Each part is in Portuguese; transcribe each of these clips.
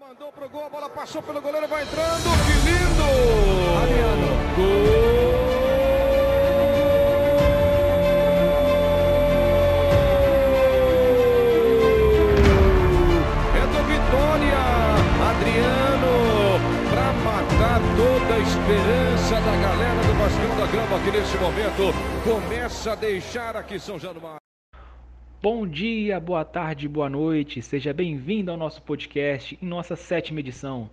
Mandou pro gol, a bola passou pelo goleiro, vai entrando. Que lindo! Adriano. É do Vitória! Adriano, pra matar toda a esperança da galera do Vascão da Grama, que nesse momento começa a deixar aqui São Januário. Bom dia, boa tarde, boa noite. Seja bem-vindo ao nosso podcast em nossa sétima edição.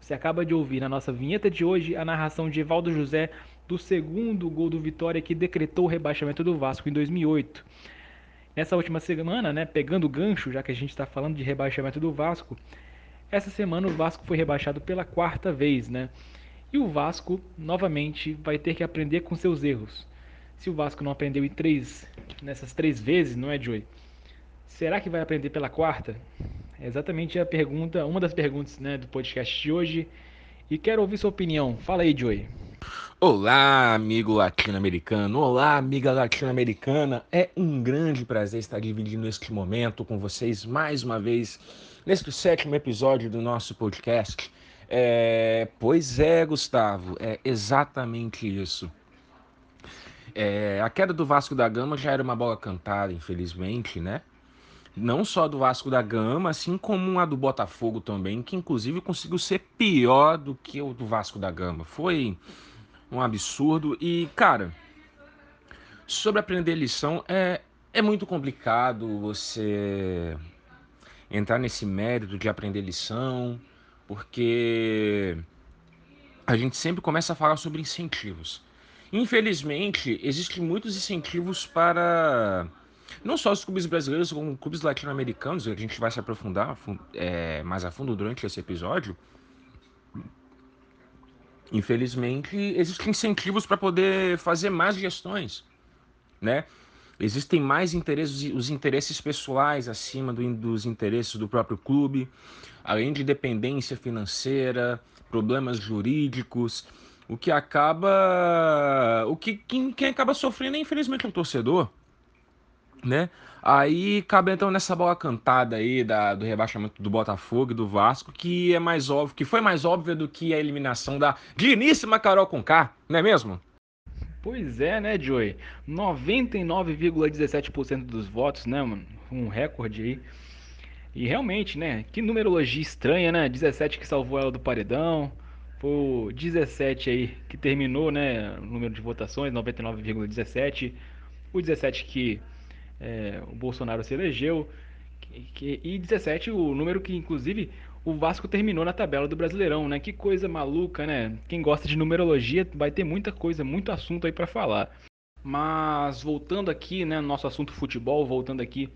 Você acaba de ouvir na nossa vinheta de hoje a narração de Evaldo José do segundo gol do Vitória que decretou o rebaixamento do Vasco em 2008. Nessa última semana, né, pegando o gancho, já que a gente está falando de rebaixamento do Vasco, essa semana o Vasco foi rebaixado pela quarta vez, né? E o Vasco novamente vai ter que aprender com seus erros. Se o Vasco não aprendeu em três, nessas três vezes, não é, Joey? Será que vai aprender pela quarta? É exatamente a pergunta, uma das perguntas né, do podcast de hoje. E quero ouvir sua opinião. Fala aí, Joey. Olá, amigo latino-americano. Olá, amiga latino-americana. É um grande prazer estar dividindo este momento com vocês mais uma vez neste sétimo episódio do nosso podcast. É, pois é, Gustavo, é exatamente isso. É, a queda do Vasco da Gama já era uma bola cantada, infelizmente, né? Não só do Vasco da Gama, assim como a do Botafogo também, que inclusive conseguiu ser pior do que o do Vasco da Gama. Foi um absurdo. E, cara, sobre aprender lição, é, é muito complicado você entrar nesse mérito de aprender lição, porque a gente sempre começa a falar sobre incentivos. Infelizmente, existem muitos incentivos para não só os clubes brasileiros, como clubes latino-americanos, a gente vai se aprofundar é, mais a fundo durante esse episódio. Infelizmente, existem incentivos para poder fazer mais gestões, né? Existem mais interesses, os interesses pessoais acima do, dos interesses do próprio clube, além de dependência financeira, problemas jurídicos, o que acaba. O que quem, quem acaba sofrendo é infelizmente o torcedor. Né? Aí cabe então nessa bola cantada aí da, do rebaixamento do Botafogo e do Vasco, que é mais óbvio, que foi mais óbvia do que a eliminação da digníssima Carol Conká, não é mesmo? Pois é, né, Joey? 99,17% dos votos, né, mano? Um recorde aí. E realmente, né? Que numerologia estranha, né? 17 que salvou ela do paredão. Foi o 17 aí que terminou, né? O número de votações, 99,17. O 17 que é, o Bolsonaro se elegeu. Que, que, e 17 o número que, inclusive, o Vasco terminou na tabela do Brasileirão, né? Que coisa maluca, né? Quem gosta de numerologia vai ter muita coisa, muito assunto aí para falar. Mas voltando aqui, né, nosso assunto futebol, voltando aqui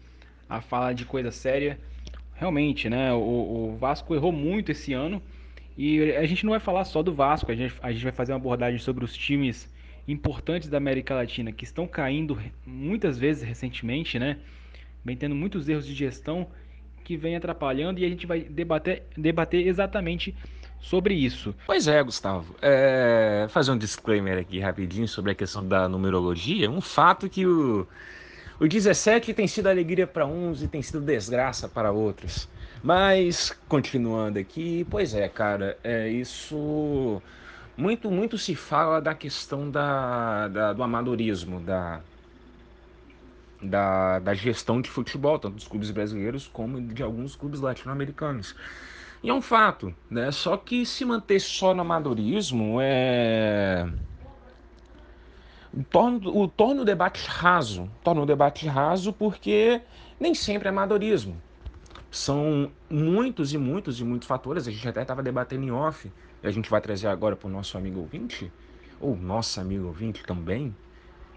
a falar de coisa séria, realmente, né, o, o Vasco errou muito esse ano e a gente não vai falar só do Vasco, a gente, a gente vai fazer uma abordagem sobre os times importantes da América Latina que estão caindo muitas vezes recentemente, né? Vem tendo muitos erros de gestão que vem atrapalhando e a gente vai debater, debater exatamente sobre isso. Pois é, Gustavo. É, fazer um disclaimer aqui rapidinho sobre a questão da numerologia. Um fato que o, o 17 tem sido alegria para uns e tem sido desgraça para outros. Mas, continuando aqui, pois é, cara, é isso. Muito, muito se fala da questão da, da do amadorismo, da, da, da gestão de futebol, tanto dos clubes brasileiros como de alguns clubes latino-americanos. E é um fato, né? Só que se manter só no amadorismo é. Torna, o, torna o debate raso. Torna o debate raso porque nem sempre é amadorismo. São muitos e muitos e muitos fatores. A gente até estava debatendo em off. E a gente vai trazer agora para o nosso amigo ouvinte, ou nosso amigo ouvinte também.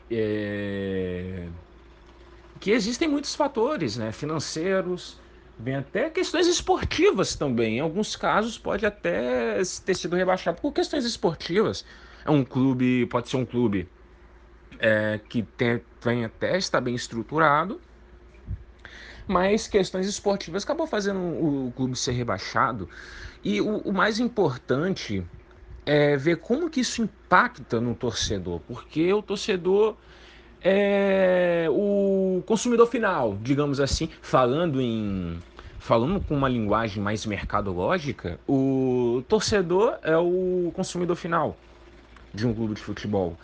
É que existem muitos fatores, né? Financeiros, vem até questões esportivas também. Em alguns casos pode até ter sido rebaixado por questões esportivas. É um clube, pode ser um clube é, que tem, vem até estar bem estruturado, mas questões esportivas acabou fazendo o clube ser rebaixado. E o, o mais importante é ver como que isso impacta no torcedor, porque o torcedor é o consumidor final, digamos assim, falando em falando com uma linguagem mais mercadológica, o torcedor é o consumidor final de um clube de futebol.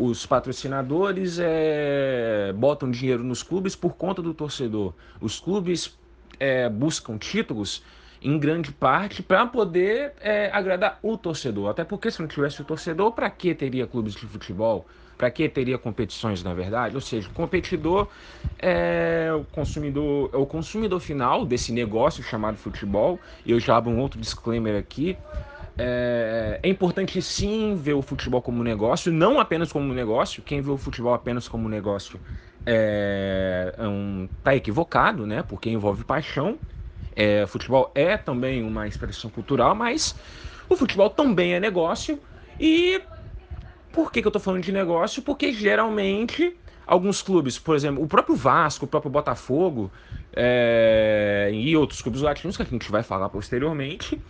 Os patrocinadores é, botam dinheiro nos clubes por conta do torcedor. Os clubes é, buscam títulos em grande parte para poder é, agradar o torcedor. Até porque se não tivesse o torcedor, para que teria clubes de futebol? Para que teria competições, na verdade? Ou seja, o competidor é o consumidor, é o consumidor final desse negócio chamado futebol. Eu já abro um outro disclaimer aqui. É, é, importante sim ver o futebol como negócio, não apenas como negócio. Quem vê o futebol apenas como negócio é, é um, tá equivocado, né? Porque envolve paixão. É, futebol é também uma expressão cultural, mas o futebol também é negócio e por que, que eu estou falando de negócio? Porque geralmente alguns clubes, por exemplo, o próprio Vasco, o próprio Botafogo é, e outros clubes latinos que a gente vai falar posteriormente,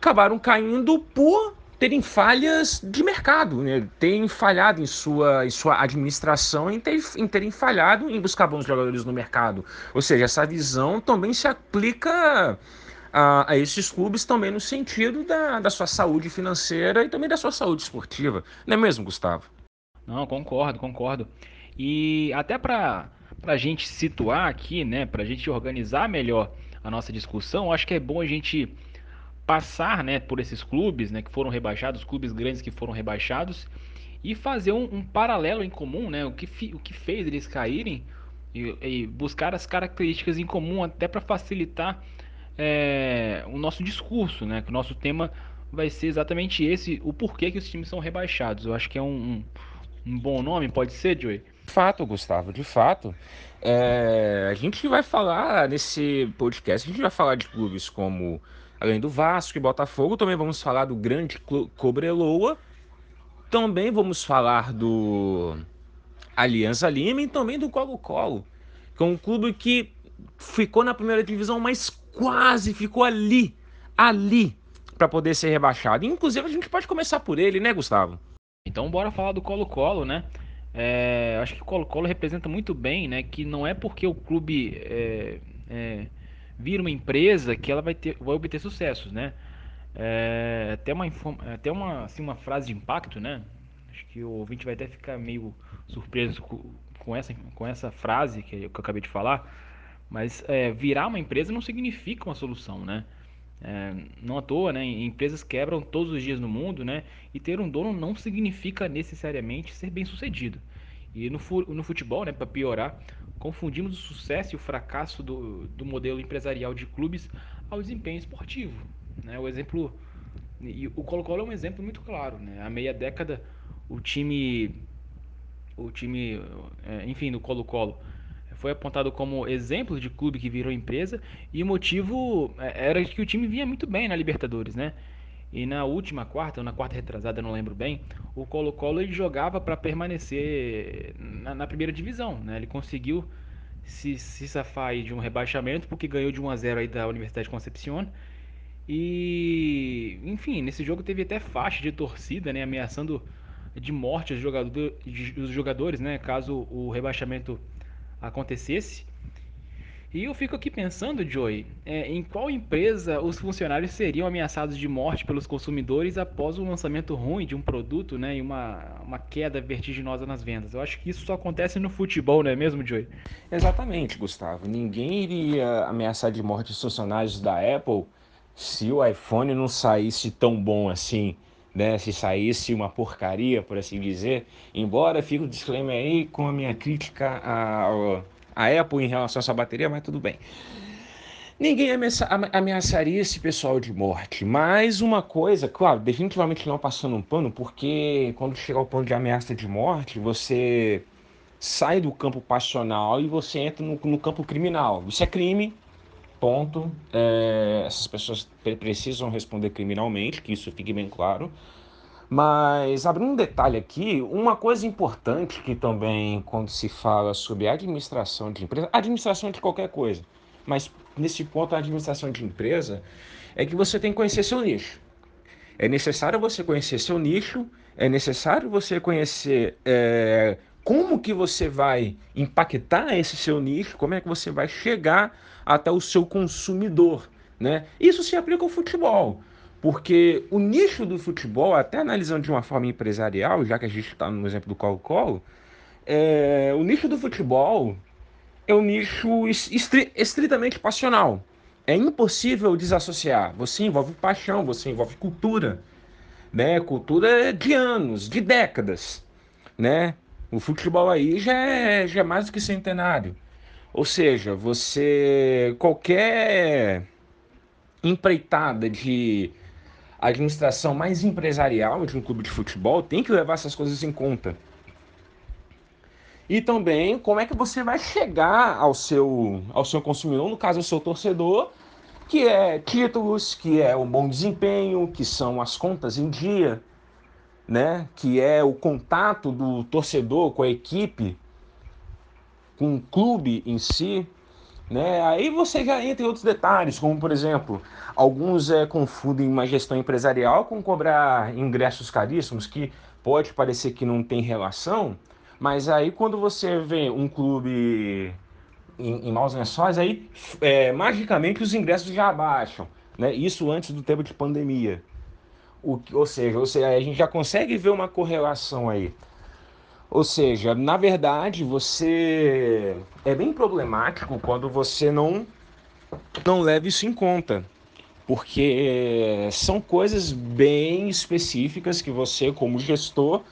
acabaram caindo por terem falhas de mercado, né? terem falhado em sua, em sua administração, em, ter, em terem falhado em buscar bons jogadores no mercado. Ou seja, essa visão também se aplica a, a, esses clubes também no sentido da, da sua saúde financeira e também da sua saúde esportiva. Não é mesmo, Gustavo? Não, concordo, concordo. E até para a gente situar aqui, né, para a gente organizar melhor a nossa discussão, acho que é bom a gente passar né, por esses clubes né, que foram rebaixados, clubes grandes que foram rebaixados, e fazer um, um paralelo em comum, né, o, que fi, o que fez eles caírem, e, e buscar as características em comum até para facilitar é, o nosso discurso, né? Que o nosso tema vai ser exatamente esse, o porquê que os times são rebaixados. Eu acho que é um, um, um bom nome, pode ser, Joey? De fato, Gustavo, de fato. É, a gente vai falar nesse podcast, a gente vai falar de clubes como, além do Vasco e Botafogo, também vamos falar do grande Cobreloa, também vamos falar do Aliança Lima e também do Colo-Colo, que é um clube que ficou na primeira divisão, mas quase ficou ali, ali, para poder ser rebaixado. Inclusive, a gente pode começar por ele, né, Gustavo? Então, bora falar do Colo-Colo, né? É, acho que o Colo-Colo representa muito bem, né? Que não é porque o clube é, é, vira uma empresa que ela vai, ter, vai obter sucessos, né? É, até uma, até uma, assim, uma frase de impacto, né? Acho que o ouvinte vai até ficar meio surpreso com, com essa, com essa frase que eu, que eu acabei de falar mas é, virar uma empresa não significa uma solução, né? É, não à toa, né? Empresas quebram todos os dias no mundo, né? E ter um dono não significa necessariamente ser bem sucedido. E no, no futebol, né? Para piorar, confundimos o sucesso e o fracasso do, do modelo empresarial de clubes ao desempenho esportivo. Né? O exemplo e o Colo-Colo é um exemplo muito claro, né? Há meia década o time o time, é, enfim, do Colo-Colo foi apontado como exemplo de clube que virou empresa e o motivo é, era que o time vinha muito bem na Libertadores, né? E na última quarta, ou na quarta retrasada, não lembro bem, o Colo-Colo ele jogava para permanecer na, na, primeira divisão, né? Ele conseguiu se, se safar de um rebaixamento porque ganhou de 1 a 0 aí da Universidade de Concepción. E, enfim, nesse jogo teve até faixa de torcida, né, ameaçando de morte os, jogador, os jogadores, né, caso o rebaixamento acontecesse. E eu fico aqui pensando, Joey, é, em qual empresa os funcionários seriam ameaçados de morte pelos consumidores após um lançamento ruim de um produto né, e uma, uma queda vertiginosa nas vendas. Eu acho que isso só acontece no futebol, não é mesmo, Joey? Exatamente, Gustavo. Ninguém iria ameaçar de morte os funcionários da Apple se o iPhone não saísse tão bom assim né, se saísse uma porcaria, por assim dizer, embora fique o disclaimer aí com a minha crítica à, à Apple em relação a essa bateria, mas tudo bem. Ninguém ameaçaria esse pessoal de morte, mas uma coisa, claro, definitivamente não passando um pano, porque quando chega ao ponto de ameaça de morte, você sai do campo passional e você entra no, no campo criminal. Isso é crime, ponto. É, essas pessoas precisam responder criminalmente, que isso fique bem claro. Mas abrindo um detalhe aqui, uma coisa importante que também quando se fala sobre administração de empresa, administração de qualquer coisa, mas nesse ponto a administração de empresa é que você tem que conhecer seu nicho. É necessário você conhecer seu nicho, é necessário você conhecer é, como que você vai impactar esse seu nicho, como é que você vai chegar até o seu consumidor, né? Isso se aplica ao futebol, porque o nicho do futebol, até analisando de uma forma empresarial, já que a gente está no exemplo do Colo-Colo, é, o nicho do futebol é um nicho estri estritamente passional. É impossível desassociar. Você envolve paixão, você envolve cultura, né? Cultura de anos, de décadas, né? O futebol aí já é, já é mais do que centenário. Ou seja, você qualquer empreitada de administração mais empresarial de um clube de futebol tem que levar essas coisas em conta. E também como é que você vai chegar ao seu, ao seu consumidor, no caso, ao seu torcedor, que é títulos, que é o bom desempenho, que são as contas em dia, né? que é o contato do torcedor com a equipe, com o clube em si. Né? Aí você já entra em outros detalhes, como por exemplo, alguns é, confundem uma gestão empresarial com cobrar ingressos caríssimos, que pode parecer que não tem relação, mas aí quando você vê um clube em, em maus lençóis, aí é, magicamente os ingressos já abaixam. Né? Isso antes do tempo de pandemia. O, ou seja, ou seja, a gente já consegue ver uma correlação aí. Ou seja, na verdade, você é bem problemático quando você não não leva isso em conta, porque são coisas bem específicas que você, como gestor,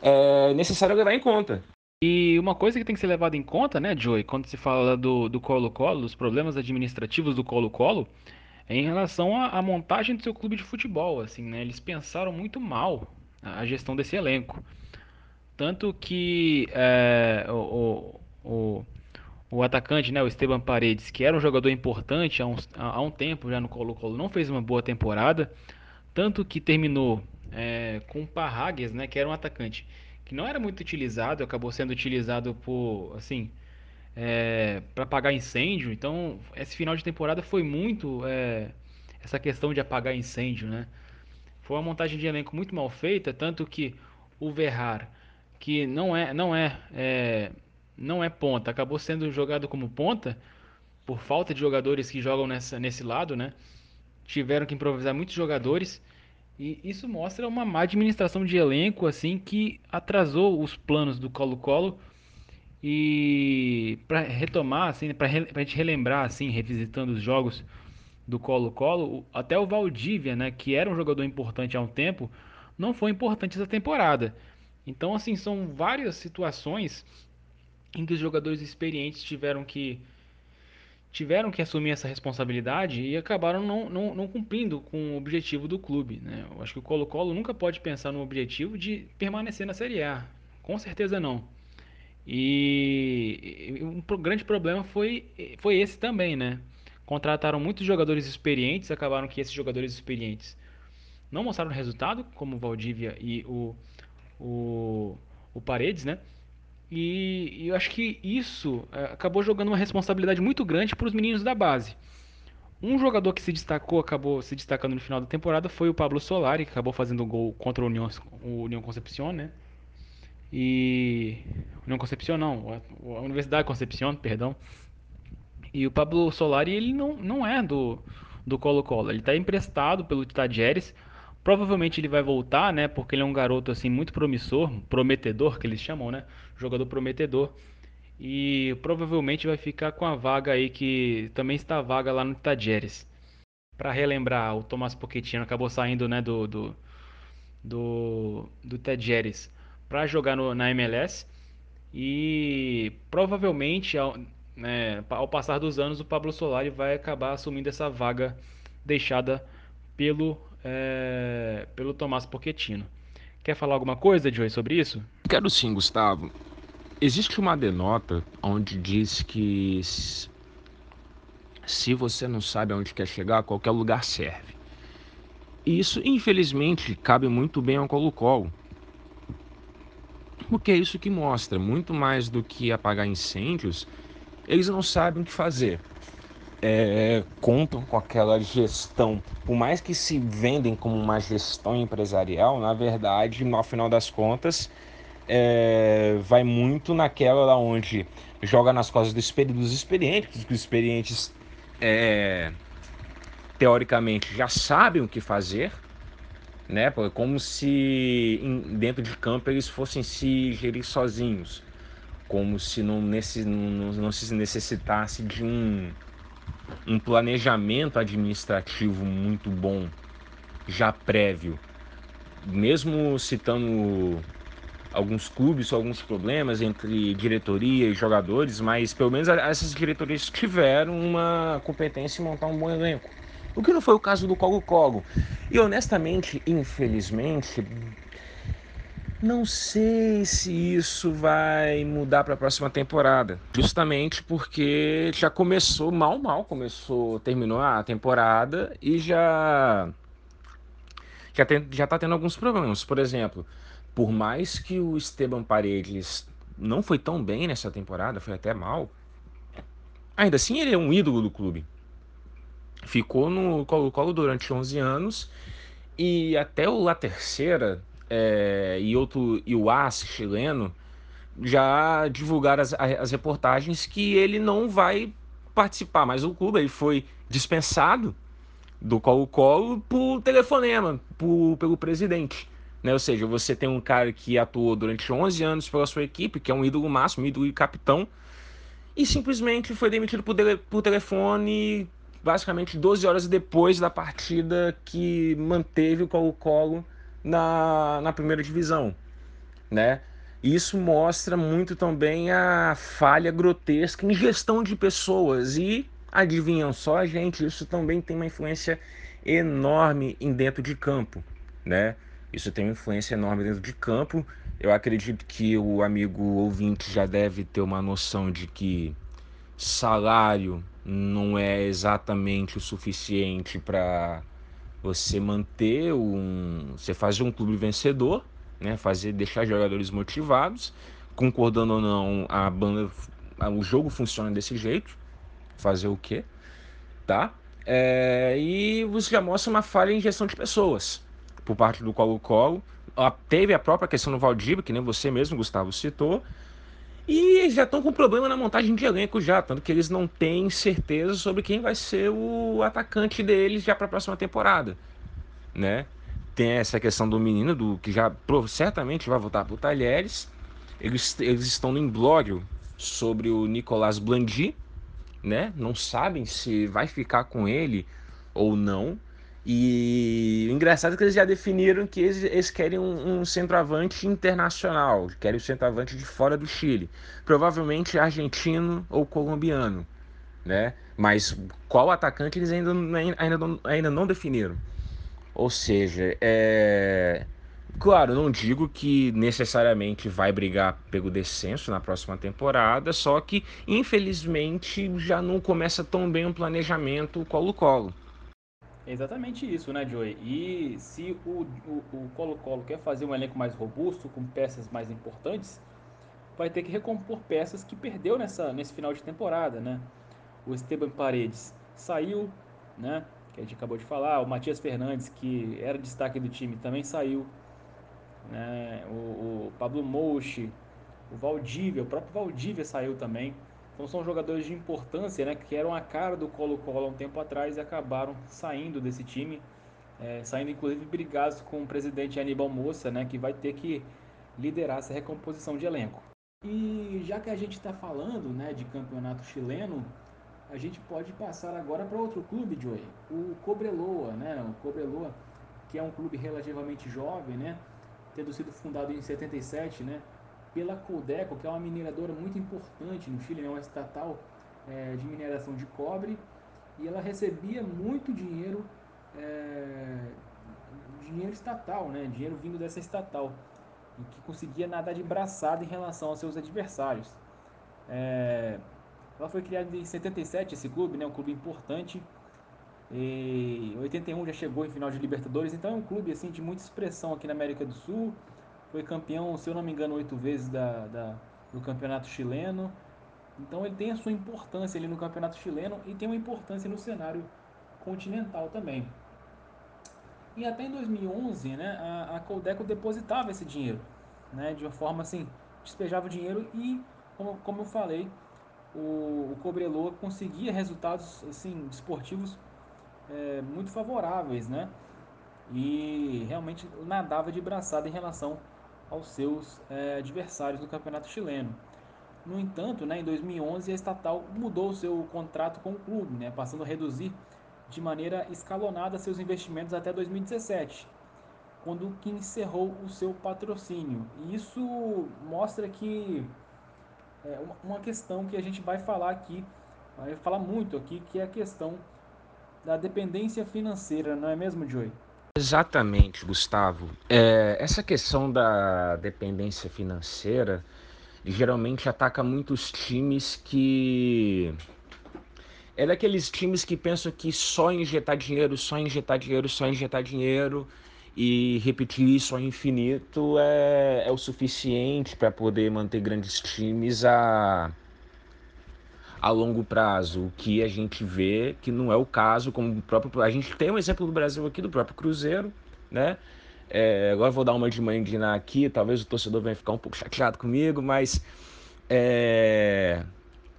é necessário levar em conta. E uma coisa que tem que ser levada em conta, né, Joey, quando se fala do, do Colo-Colo, dos problemas administrativos do Colo-Colo, é em relação à, à, montagem do seu clube de futebol, assim, né? Eles pensaram muito mal a gestão desse elenco. Tanto que é, o, o, o, atacante, né, o Esteban Paredes, que era um jogador importante há, uns, há um tempo já no Colo-Colo, não fez uma boa temporada. Tanto que terminou é, com o Parragues, né, que era um atacante que não era muito utilizado, acabou sendo utilizado por, assim, é, para apagar incêndio. Então, esse final de temporada foi muito é, essa questão de apagar incêndio, né? Foi uma montagem de elenco muito mal feita, tanto que o Verrar, que não é, não é, é não é ponta, acabou sendo jogado como ponta por falta de jogadores que jogam nessa, nesse lado, né? Tiveram que improvisar muitos jogadores e isso mostra uma má administração de elenco, assim, que atrasou os planos do Colo-Colo. E para retomar, assim, para a gente relembrar, assim, revisitando os jogos do Colo-Colo, até o Valdívia, né, que era um jogador importante há um tempo, não foi importante essa temporada. Então, assim, são várias situações em que os jogadores experientes tiveram que tiveram que assumir essa responsabilidade e acabaram não, não, não cumprindo com o objetivo do clube. Né? Eu acho que o Colo-Colo nunca pode pensar no objetivo de permanecer na Série A. Com certeza não. E um grande problema foi, foi esse também, né? Contrataram muitos jogadores experientes, acabaram que esses jogadores experientes não mostraram resultado, como o Valdívia e o, o, o Paredes, né? E, e eu acho que isso é, acabou jogando uma responsabilidade muito grande para os meninos da base. Um jogador que se destacou, acabou se destacando no final da temporada foi o Pablo Solari, que acabou fazendo gol contra o União, o União Concepción, né? E. União Concepción não, a Universidade Concepción, perdão. E o Pablo Solari, ele não, não é do, do Colo-Colo, ele está emprestado pelo Tajeres. Provavelmente ele vai voltar, né? Porque ele é um garoto assim muito promissor, prometedor que eles chamam, né? Jogador prometedor. E provavelmente vai ficar com a vaga aí que também está vaga lá no Tajeres. Para relembrar, o Tomás Pochettino acabou saindo, né, do do do, do Tajeres para jogar no, na MLS e provavelmente ao, né, ao passar dos anos o Pablo Solari vai acabar assumindo essa vaga deixada pelo é, pelo Tomás Pochettino. Quer falar alguma coisa, Joey, sobre isso? Quero sim, Gustavo. Existe uma denota onde diz que se você não sabe aonde quer chegar, qualquer lugar serve. E isso, infelizmente, cabe muito bem ao Colo-Colo. Porque é isso que mostra, muito mais do que apagar incêndios, eles não sabem o que fazer é, contam com aquela gestão, por mais que se vendem como uma gestão empresarial, na verdade, no final das contas, é, vai muito naquela onde joga nas costas dos experientes, que os experientes é, teoricamente já sabem o que fazer, né? Como se dentro de campo eles fossem se gerir sozinhos, como se não, não, não se necessitasse de um, um planejamento administrativo muito bom, já prévio. Mesmo citando alguns clubes, alguns problemas entre diretoria e jogadores, mas pelo menos essas diretorias tiveram uma competência em montar um bom elenco. O que não foi o caso do Colo-Colo. E honestamente, infelizmente, não sei se isso vai mudar para a próxima temporada. Justamente porque já começou mal, mal começou, terminou a temporada e já já, tem, já tá tendo alguns problemas. Por exemplo, por mais que o Esteban Paredes não foi tão bem nessa temporada, foi até mal, ainda assim ele é um ídolo do clube. Ficou no Colo-Colo durante 11 anos e até o La Terceira é, e, outro, e o AS chileno já divulgaram as, as reportagens que ele não vai participar mais do clube. Ele foi dispensado do Colo-Colo por telefonema por, pelo presidente. Né? Ou seja, você tem um cara que atuou durante 11 anos pela sua equipe, que é um ídolo máximo, um ídolo e capitão, e simplesmente foi demitido por, tele, por telefone basicamente 12 horas depois da partida que manteve o Colo-Colo na, na primeira divisão. Né? Isso mostra muito também a falha grotesca em gestão de pessoas e adivinham só, gente, isso também tem uma influência enorme em dentro de campo, né? Isso tem uma influência enorme dentro de campo. Eu acredito que o amigo ouvinte já deve ter uma noção de que salário não é exatamente o suficiente para você manter um, você fazer um clube vencedor, né? Fazer deixar jogadores motivados, concordando ou não, a banda, o jogo funciona desse jeito. Fazer o quê? Tá? É, e você já mostra uma falha em gestão de pessoas por parte do Colo-Colo. Teve a própria questão do Valdívia, que nem você mesmo, Gustavo, citou. E já estão com problema na montagem de elenco já, tanto que eles não têm certeza sobre quem vai ser o atacante deles já para a próxima temporada, né? Tem essa questão do menino, do que já certamente vai voltar para o Talheres. Eles, eles estão no imbróglio sobre o Nicolás Blandi, né? Não sabem se vai ficar com ele ou não. E o engraçado é que eles já definiram que eles, eles querem um, um, centroavante internacional, querem um centroavante de fora do Chile, provavelmente argentino ou colombiano, né? Mas qual atacante eles ainda, ainda, ainda não definiram. Ou seja, é... claro, não digo que necessariamente vai brigar pelo descenso na próxima temporada, só que infelizmente já não começa tão bem o planejamento colo-colo. Exatamente isso, né, Joey? E se o Colo-Colo quer fazer um elenco mais robusto, com peças mais importantes, vai ter que recompor peças que perdeu nessa, nesse final de temporada, né? O Esteban Paredes saiu, né? Que a gente acabou de falar. O Matias Fernandes, que era destaque do time, também saiu. Né? O, o Pablo Mouchi, o Valdívia, o próprio Valdívia saiu também. Então são jogadores de importância, né, que eram a cara do Colo-Colo há um tempo atrás e acabaram saindo desse time, é, saindo inclusive brigados com o presidente Aníbal Moça, né, que vai ter que liderar essa recomposição de elenco. E já que a gente está falando né, de campeonato chileno, a gente pode passar agora para outro clube, Joey, o Cobreloa, né, o Cobreloa, que é um clube relativamente jovem, né, tendo sido fundado em 77, né, pela Codeco, que é uma mineradora muito importante no Chile, é uma estatal é, de mineração de cobre, e ela recebia muito dinheiro, é, dinheiro estatal, né, dinheiro vindo dessa estatal, e que conseguia nadar de braçada em relação aos seus adversários. É, ela foi criada em 77, esse clube, né, um clube importante, e 81 já chegou em final de Libertadores, então é um clube assim de muita expressão aqui na América do Sul, foi campeão, se eu não me engano, oito vezes da, da, do campeonato chileno. Então ele tem a sua importância ali no campeonato chileno e tem uma importância no cenário continental também. E até em 2011, né, a, a Coldeco depositava esse dinheiro né, de uma forma assim, despejava dinheiro e, como, como eu falei, o, o Cobreloa conseguia resultados assim desportivos é, muito favoráveis, né? E realmente nadava de braçada em relação aos seus é, adversários no campeonato chileno. No entanto, né, em 2011 a estatal mudou seu contrato com o clube, né, passando a reduzir de maneira escalonada seus investimentos até 2017, quando que encerrou o seu patrocínio. E isso mostra que é uma questão que a gente vai falar aqui, vai falar muito aqui, que é a questão da dependência financeira, não é mesmo, Joey? Exatamente, Gustavo. É, essa questão da dependência financeira geralmente ataca muitos times que. É daqueles times que pensam que só injetar dinheiro, só injetar dinheiro, só injetar dinheiro e repetir isso ao infinito é, é o suficiente para poder manter grandes times a, a longo prazo. O que a gente vê que não é o caso, como o próprio. A gente tem um exemplo do Brasil aqui, do próprio Cruzeiro, né? É, agora vou dar uma de mandinar aqui, talvez o torcedor venha ficar um pouco chateado comigo, mas é,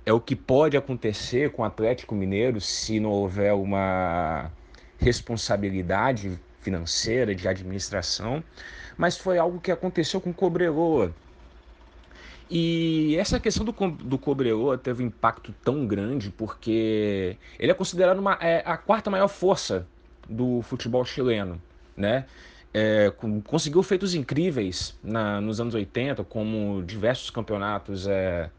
é o que pode acontecer com o Atlético Mineiro se não houver uma responsabilidade financeira, de administração, mas foi algo que aconteceu com o Cobreloa. E essa questão do, do Cobreloa teve um impacto tão grande porque ele é considerado uma, é, a quarta maior força do futebol chileno, né? É, conseguiu feitos incríveis na, nos anos 80, como diversos campeonatos é,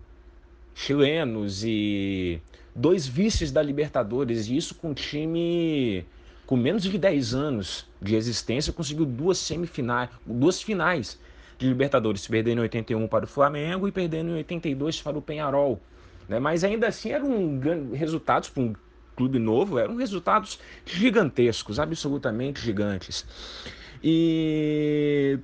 chilenos e dois vices da Libertadores, e isso com um time com menos de 10 anos de existência, conseguiu duas semifinais, duas finais de Libertadores, perdendo em 81 para o Flamengo e perdendo em 82 para o Penharol. Né? Mas ainda assim eram resultados para um clube novo, eram resultados gigantescos, absolutamente gigantes. E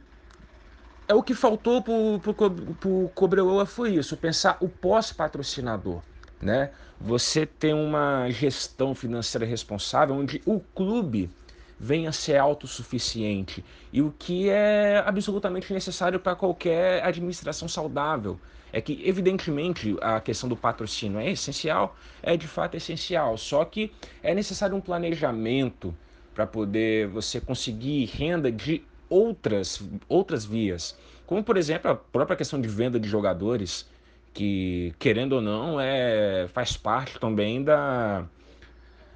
é o que faltou para o Cobreloa foi isso, pensar o pós-patrocinador né? Você tem uma gestão financeira responsável onde o clube venha ser autossuficiente. E o que é absolutamente necessário para qualquer administração saudável. É que, evidentemente, a questão do patrocínio é essencial, é de fato essencial, só que é necessário um planejamento para poder você conseguir renda de outras, outras vias, como, por exemplo, a própria questão de venda de jogadores que, querendo ou não, é, faz parte também da,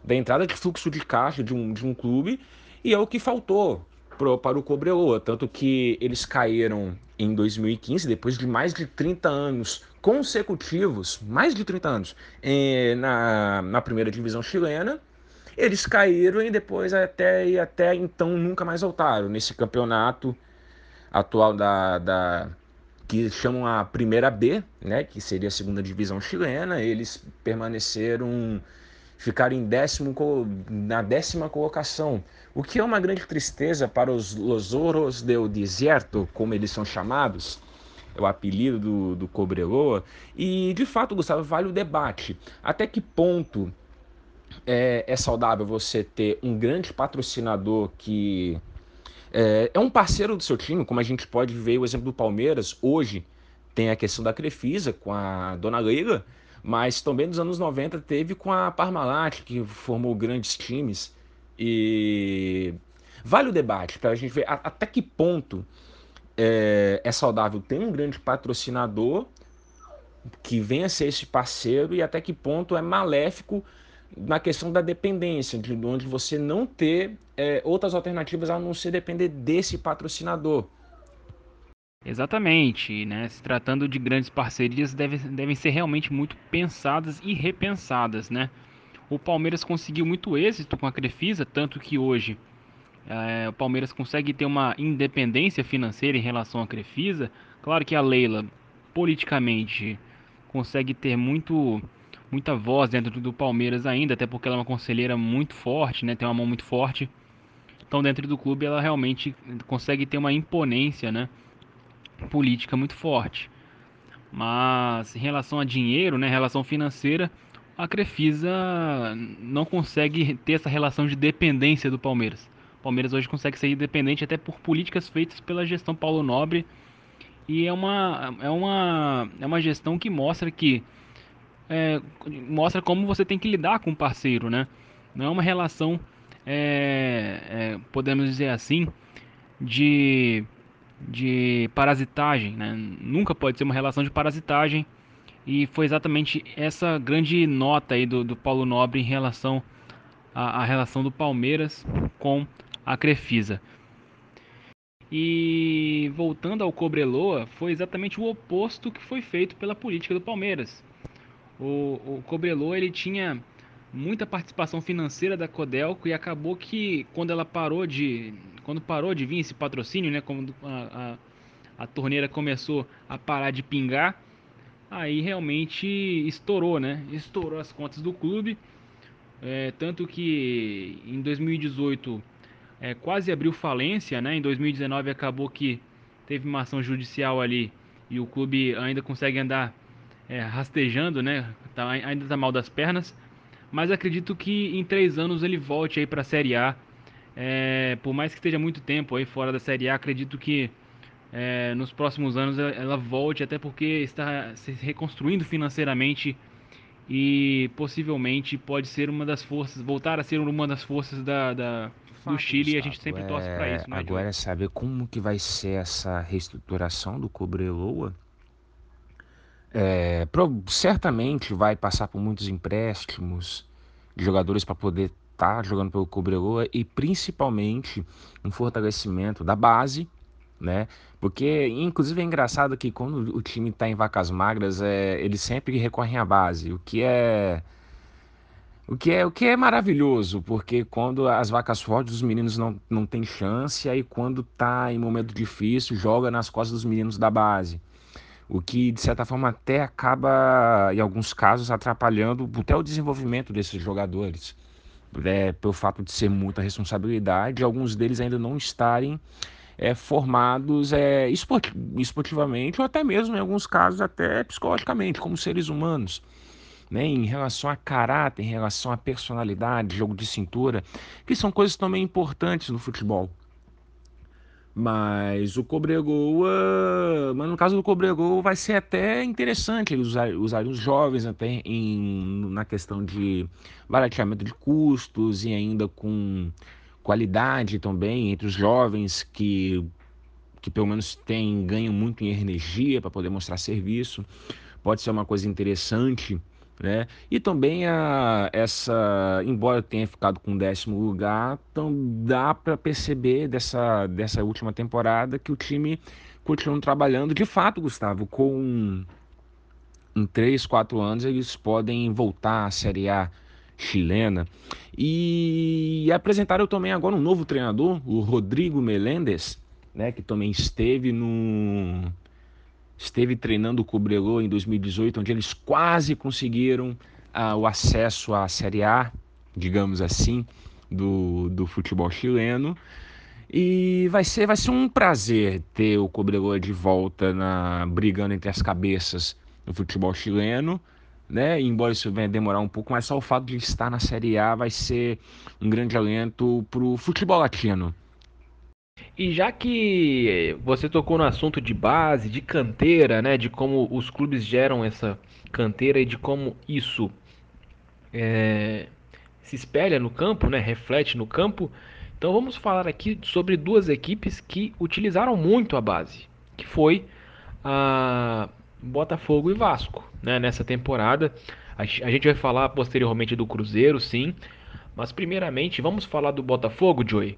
da entrada de fluxo de caixa de um, de um clube e é o que faltou pro, para o Cobreloa. Tanto que eles caíram em 2015, depois de mais de 30 anos consecutivos, mais de 30 anos, em, na, na primeira divisão chilena. Eles caíram e depois até, e até então nunca mais voltaram nesse campeonato atual da, da, que chamam a primeira B, né, que seria a segunda divisão chilena, eles permaneceram, ficaram em décimo, na décima colocação, o que é uma grande tristeza para os Los Oros del Deserto, como eles são chamados, é o apelido do, do Cobreloa, e de fato, Gustavo, vale o debate. Até que ponto é, é saudável você ter um grande patrocinador que é, é um parceiro do seu time, como a gente pode ver o exemplo do Palmeiras. Hoje tem a questão da Crefisa com a Dona Leila, mas também nos anos 90 teve com a Parmalat, que formou grandes times. E vale o debate para a gente ver até que ponto é, é saudável ter um grande patrocinador que venha ser esse parceiro e até que ponto é maléfico na questão da dependência, de onde você não ter é, outras alternativas a não ser depender desse patrocinador. Exatamente, né? Se tratando de grandes parcerias, deve, devem ser realmente muito pensadas e repensadas, né? O Palmeiras conseguiu muito êxito com a Crefisa, tanto que hoje é, o Palmeiras consegue ter uma independência financeira em relação à Crefisa. Claro que a Leila, politicamente, consegue ter muito muita voz dentro do Palmeiras ainda, até porque ela é uma conselheira muito forte, né? Tem uma mão muito forte. Então, dentro do clube, ela realmente consegue ter uma imponência, né? Política muito forte. Mas em relação a dinheiro, né? Relação financeira, a Crefisa não consegue ter essa relação de dependência do Palmeiras. O Palmeiras hoje consegue ser independente até por políticas feitas pela gestão Paulo Nobre E é uma, é uma, é uma gestão que mostra que é, mostra como você tem que lidar com o parceiro, né? Não é uma relação, é, é, podemos dizer assim, de, de parasitagem, né? Nunca pode ser uma relação de parasitagem. E foi exatamente essa grande nota aí do, do Paulo Nobre em relação à, relação do Palmeiras com a Crefisa. E voltando ao Cobreloa, foi exatamente o oposto que foi feito pela política do Palmeiras. O, o Cobreloa ele tinha muita participação financeira da Codelco e acabou que quando ela parou de quando parou de vir esse patrocínio, né, quando a, a, a torneira começou a parar de pingar, aí realmente estourou, né? Estourou as contas do clube, é, tanto que em 2018 é, quase abriu falência, né? Em 2019 acabou que teve uma ação judicial ali e o clube ainda consegue andar é, rastejando, né? Tá, ainda está mal das pernas, mas acredito que em três anos ele volte aí para a Série A. É, por mais que esteja muito tempo aí fora da Série A, acredito que é, nos próximos anos ela, volte, até porque está se reconstruindo financeiramente e possivelmente pode ser uma das forças, voltar a ser uma das forças da, da do Chile e a gente sempre torce para é, isso, né, Agora é saber como que vai ser essa reestruturação do Cobreloa. É, pro- certamente vai passar por muitos empréstimos de jogadores para poder estar jogando pelo Cobreloa e principalmente um fortalecimento da base, né? Porque inclusive é engraçado que quando o time está em vacas magras, é, eles sempre recorrem à base, o que é o que é, o que é maravilhoso, porque quando as vacas fortes, os meninos não, não têm chance, aí quando tá em momento difícil, joga nas costas dos meninos da base. O que, de certa forma, até acaba, em alguns casos, atrapalhando até o desenvolvimento desses jogadores. É, pelo fato de ser muita responsabilidade, alguns deles ainda não estarem é, formados é, esport- esportivamente ou até mesmo, em alguns casos, até psicologicamente, como seres humanos né, em relação a caráter, em relação a personalidade, jogo de cintura, que são coisas também importantes no futebol. Mas o Cobregoa, mas no caso do Cobregoa vai ser até interessante eles usar, os jovens até em, na questão de barateamento de custos e ainda com qualidade também entre os jovens que, que pelo menos têm, ganham muito em energia para poder mostrar serviço. Pode ser uma coisa interessante né? E também a, essa, embora tenha ficado com décimo lugar, então dá para perceber dessa, dessa última temporada que o time continua trabalhando. De fato, Gustavo, com em 3, 4 anos eles podem voltar à Série A chilena. E apresentaram também agora um novo treinador, o Rodrigo Melendes, né, que também esteve no esteve treinando o Cobreloa em 2018, onde eles quase conseguiram ah, o acesso à Série A, digamos assim, do, do futebol chileno. E vai ser, vai ser um prazer ter o Cobreloa de volta na brigando entre as cabeças no futebol chileno. Né? Embora isso venha demorar um pouco, mas só o fato de estar na Série A vai ser um grande alento para o futebol latino. E já que você tocou no assunto de base, de canteira, né, de como os clubes geram essa canteira e de como isso é, se espelha no campo, né, reflete no campo, então vamos falar aqui sobre duas equipes que utilizaram muito a base, que foi a Botafogo e Vasco, né, nessa temporada. A gente vai falar posteriormente do Cruzeiro, sim, mas primeiramente vamos falar do Botafogo, Joey.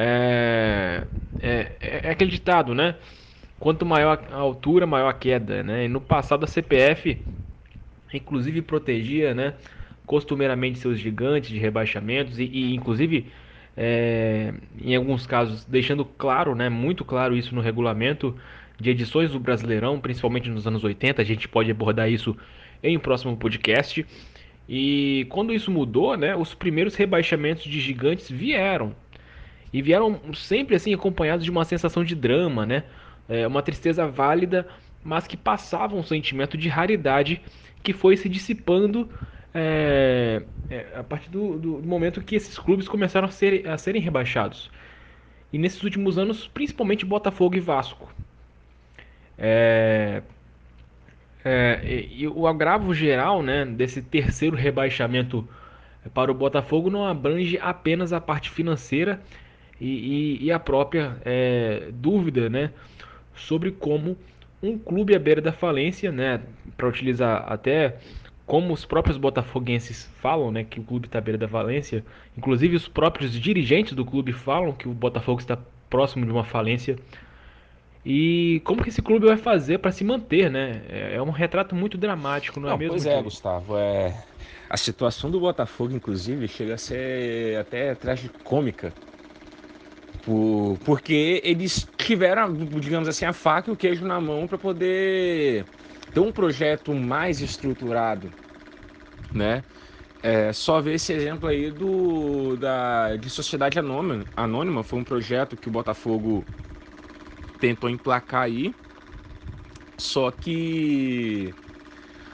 É, é, é aquele ditado, né? Quanto maior a altura, maior a queda, né? E no passado a CPF, inclusive, protegia, né? Costumeiramente seus gigantes de rebaixamentos e, e inclusive, é, em alguns casos, deixando claro, né? Muito claro isso no regulamento de edições do Brasileirão, principalmente nos anos 80. A gente pode abordar isso em um próximo podcast. E quando isso mudou, né? Os primeiros rebaixamentos de gigantes vieram e vieram sempre assim acompanhados de uma sensação de drama, né? É, uma tristeza válida, mas que passava um sentimento de raridade que foi se dissipando é, é, a partir do, do, momento que esses clubes começaram a, ser, a serem rebaixados. E nesses últimos anos, principalmente Botafogo e Vasco. É, é, e, e o agravo geral, né, desse terceiro rebaixamento para o Botafogo não abrange apenas a parte financeira e, e, e a própria é, dúvida, né, sobre como um clube à beira da falência, né, para utilizar até como os próprios botafoguenses falam, né, que o clube está à beira da falência, inclusive os próprios dirigentes do clube falam que o Botafogo está próximo de uma falência. E como que esse clube vai fazer para se manter, né? É, é um retrato muito dramático, não, é não é mesmo? Pois é, Gustavo. É... A situação do Botafogo, inclusive, chega a ser até tragicômica. Por... Porque eles tiveram, digamos assim, a faca e o queijo na mão para poder ter um projeto mais estruturado, né? É, só ver esse exemplo aí do da de Sociedade Anônima, Anônima. Foi um projeto que o Botafogo tentou emplacar aí, só que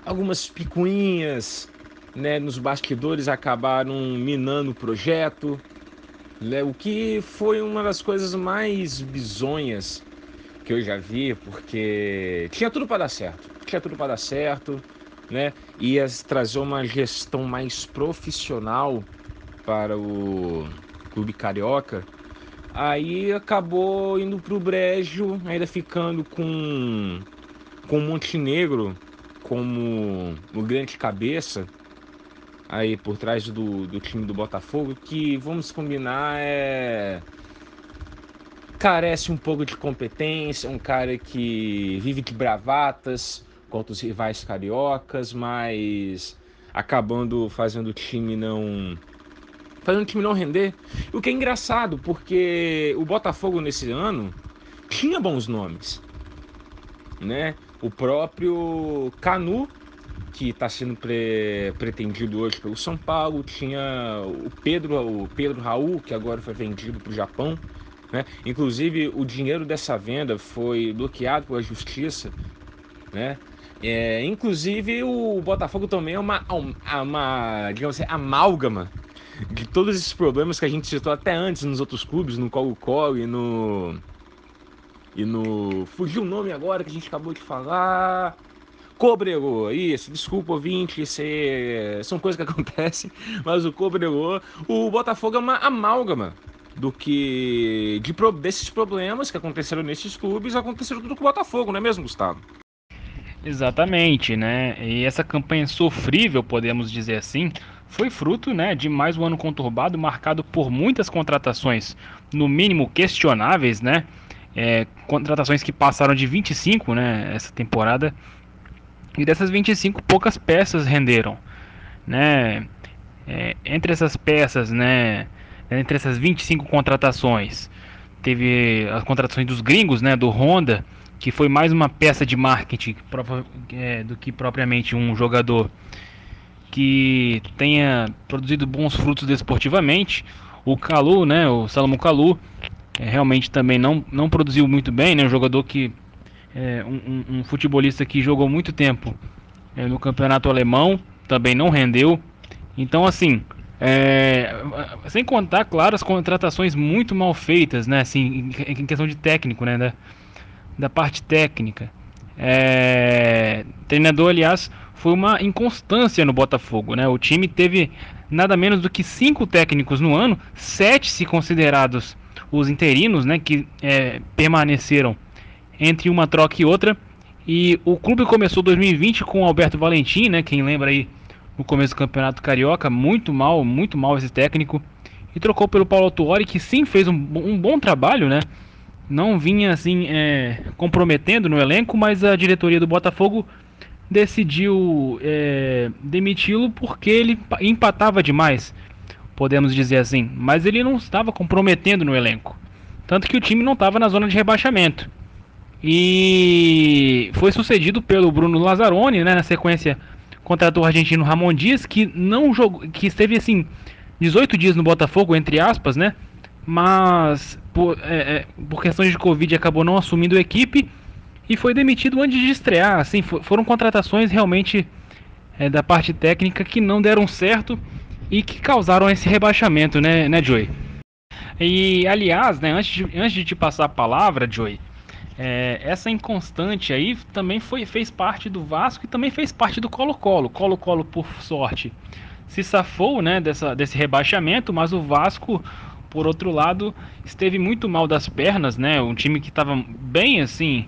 algumas picuinhas, né, nos bastidores acabaram minando o projeto, né, o que foi uma das coisas mais bizonhas que eu já vi, porque tinha tudo para dar certo, tinha tudo para dar certo, né? Ia trazer uma gestão mais profissional para o clube carioca. Aí acabou indo para o brejo, ainda ficando com com Montenegro como o grande cabeça aí por trás do, do time do Botafogo, que vamos combinar é carece um pouco de competência, um cara que vive de bravatas contra os rivais cariocas, mas acabando fazendo o time não fazendo o time não render. O que é engraçado, porque o Botafogo nesse ano tinha bons nomes, né? O próprio Canu, que está sendo pre pretendido hoje pelo São Paulo, tinha o Pedro, o Pedro Raul, que agora foi vendido para o Japão. Né? Inclusive, o dinheiro dessa venda foi bloqueado pela justiça. Né? É, inclusive, o Botafogo também é uma, uma digamos assim, amálgama de todos esses problemas que a gente citou até antes nos outros clubes, no Colo-Colo e no. E no. Fugiu o nome agora que a gente acabou de falar. Cobrelô, isso, desculpa ouvinte, é... são coisas que acontecem, mas o Cobrelô, o Botafogo é uma amálgama do que de, desses problemas que aconteceram nesses clubes aconteceram tudo com o Botafogo, não é mesmo, Gustavo? Exatamente, né? E essa campanha sofrível, podemos dizer assim, foi fruto né, de mais um ano conturbado, marcado por muitas contratações, no mínimo questionáveis, né? É, contratações que passaram de 25 né, essa temporada. E dessas 25, poucas peças renderam. Né? É, entre essas peças, né, entre essas 25 contratações, teve as contratações dos gringos, né, do Honda, que foi mais uma peça de marketing é, do que propriamente um jogador que tenha produzido bons frutos desportivamente. O Calu, né, o Salomão Calu, é, realmente também não, não produziu muito bem, né, um jogador que é, um, um, futebolista que jogou muito tempo é, no campeonato alemão, também não rendeu. Então, assim, é, sem contar, claro, as contratações muito mal feitas, né? Assim, em questão de técnico, né? Da, da parte técnica. É, treinador, aliás, foi uma inconstância no Botafogo, né? O time teve nada menos do que cinco técnicos no ano, sete se considerados os interinos, né? Que é, permaneceram entre uma troca e outra. E o clube começou 2020 com o Alberto Valentim, né? Quem lembra aí no começo do Campeonato Carioca, muito mal, muito mal esse técnico. E trocou pelo Paulo Tuori, que sim fez um, um bom trabalho, né? Não vinha assim é, comprometendo no elenco, mas a diretoria do Botafogo decidiu é, demiti-lo porque ele empatava demais, podemos dizer assim. Mas ele não estava comprometendo no elenco. Tanto que o time não estava na zona de rebaixamento. E foi sucedido pelo Bruno Lazzaroni, né, na sequência contratou o argentino Ramon Dias, que não jogou, que esteve assim 18 dias no Botafogo, entre aspas, né? Mas por, é, é, por questões de Covid acabou não assumindo a equipe e foi demitido antes de estrear. Assim, for, foram contratações realmente é, da parte técnica que não deram certo e que causaram esse rebaixamento, né, né Joey? E aliás, né, antes de, antes de te passar a palavra, Joey, É, essa inconstante aí também foi, fez parte do Vasco e também fez parte do Colo-Colo. Colo-Colo, por sorte, se safou né, dessa, desse rebaixamento, mas o Vasco, por outro lado, esteve muito mal das pernas, né? Um time que estava bem assim,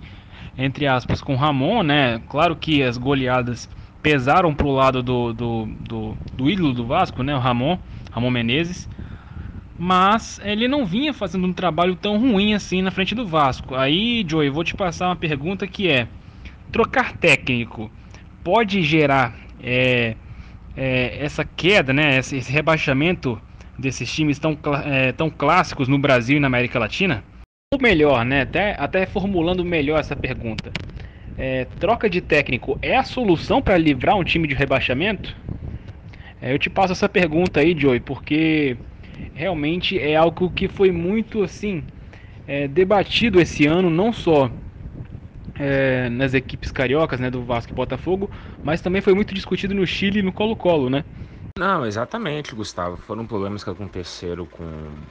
entre aspas, com o Ramon, né? Claro que as goleadas pesaram para o lado do, do, do, do ídolo do Vasco, né? O Ramon, Ramon Menezes mas ele não vinha fazendo um trabalho tão ruim assim na frente do Vasco. Aí, Joey, vou te passar uma pergunta que é: trocar técnico pode gerar é, é, essa queda, né, esse, esse, rebaixamento desses times tão, é, tão clássicos no Brasil e na América Latina? Ou melhor, né, até, até formulando melhor essa pergunta: é, troca de técnico é a solução para livrar um time de rebaixamento? É, eu te passo essa pergunta aí, Joey, porque realmente é algo que foi muito assim é, debatido esse ano, não só é, nas equipes cariocas, né, do Vasco e Botafogo, mas também foi muito discutido no Chile e no Colo-Colo, né? Não, exatamente, Gustavo. Foram problemas que aconteceram com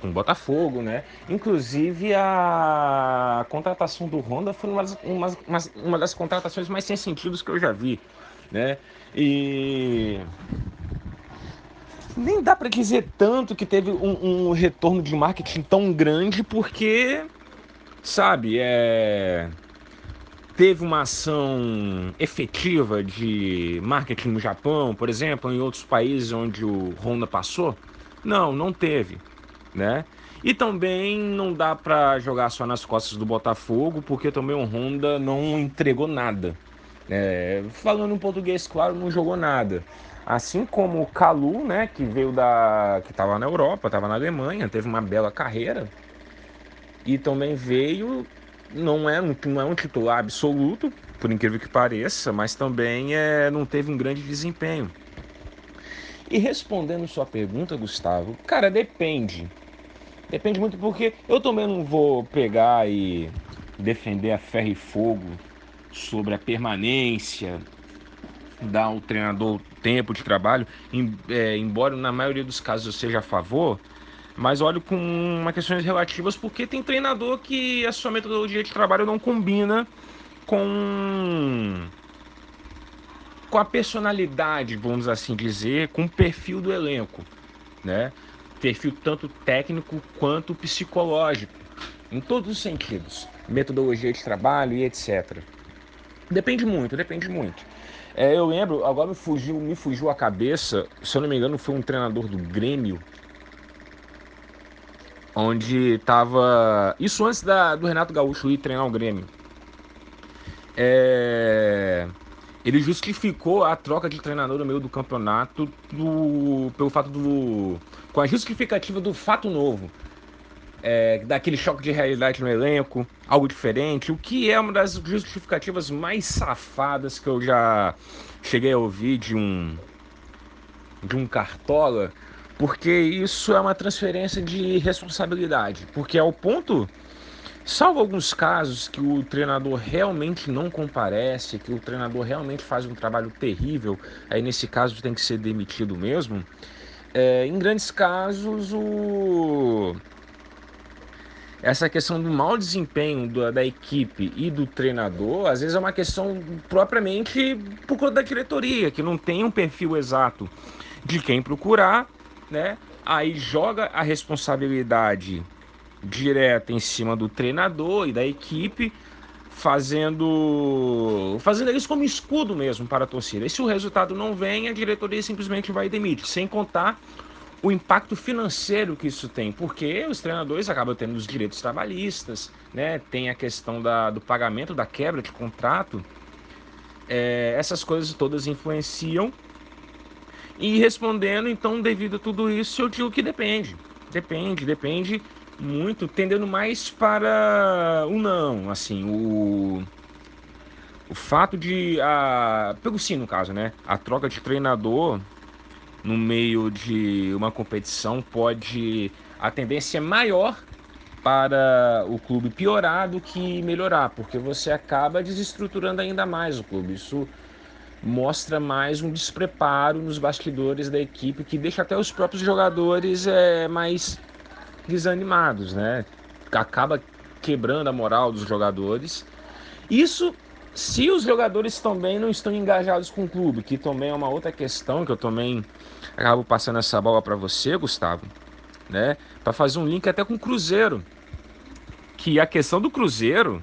com o Botafogo, né? Inclusive a contratação do Honda foi uma das, uma, uma das contratações mais sem sentido que eu já vi, né? E nem dá para dizer tanto que teve um, um, retorno de marketing tão grande, porque, sabe, é... teve uma ação efetiva de marketing no Japão, por exemplo, em outros países onde o Honda passou? Não, não teve, né? E também não dá para jogar só nas costas do Botafogo, porque também o Honda não entregou nada. É, falando em português, claro, não jogou nada. Assim como o Kalu, né, que veio da. que estava na Europa, estava na Alemanha, teve uma bela carreira. E também veio, não é um, não é um titular absoluto, por incrível que pareça, mas também é, não teve um grande desempenho. E respondendo sua pergunta, Gustavo, cara, depende. Depende muito porque eu também não vou pegar e defender a ferro e fogo sobre a permanência dar ao treinador tempo de trabalho, em, é, embora na maioria dos casos eu seja a favor, mas olho com uma questões relativas porque tem treinador que a sua metodologia de trabalho não combina com com a personalidade, vamos assim dizer, com o perfil do elenco, né? Perfil tanto técnico quanto psicológico, em todos os sentidos, metodologia de trabalho e etc. Depende muito, depende muito. É, eu lembro, agora me fugiu, me fugiu a cabeça, se eu não me engano, foi um treinador do Grêmio, onde tava. Isso antes da, do Renato Gaúcho ir treinar o Grêmio. É... Ele justificou a troca de treinador no meio do campeonato do... pelo fato do. com a justificativa do fato novo é, daquele choque de realidade no elenco, algo diferente, o que é uma das justificativas mais safadas que eu já cheguei a ouvir de um de um cartola, porque isso é uma transferência de responsabilidade, porque ao ponto Salvo alguns casos que o treinador realmente não comparece, que o treinador realmente faz um trabalho terrível, aí nesse caso tem que ser demitido mesmo. É, em grandes casos, o, essa questão do mau desempenho da equipe e do treinador, às vezes é uma questão propriamente por conta da diretoria, que não tem um perfil exato de quem procurar, né? Aí joga a responsabilidade direta em cima do treinador e da equipe, fazendo fazendo eles como escudo mesmo para a torcida. E se o resultado não vem, a diretoria simplesmente vai demitir, sem contar o impacto financeiro que isso tem, porque os treinadores acabam tendo os direitos trabalhistas, né? tem a questão da, do pagamento da quebra de contrato, é, essas coisas todas influenciam. E respondendo, então, devido a tudo isso, eu digo que depende. Depende, depende muito, tendendo mais para o não, assim, o o fato de a pelo sim no caso, né? A troca de treinador no meio de uma competição pode a tendência é maior para o clube piorar do que melhorar, porque você acaba desestruturando ainda mais o clube. Isso mostra mais um despreparo nos bastidores da equipe que deixa até os próprios jogadores é, mais desanimados, né? Acaba quebrando a moral dos jogadores. Isso se os jogadores também não estão engajados com o clube, que também é uma outra questão que eu também acabo passando essa bola para você, Gustavo, né? Para fazer um link até com o Cruzeiro, que a questão do Cruzeiro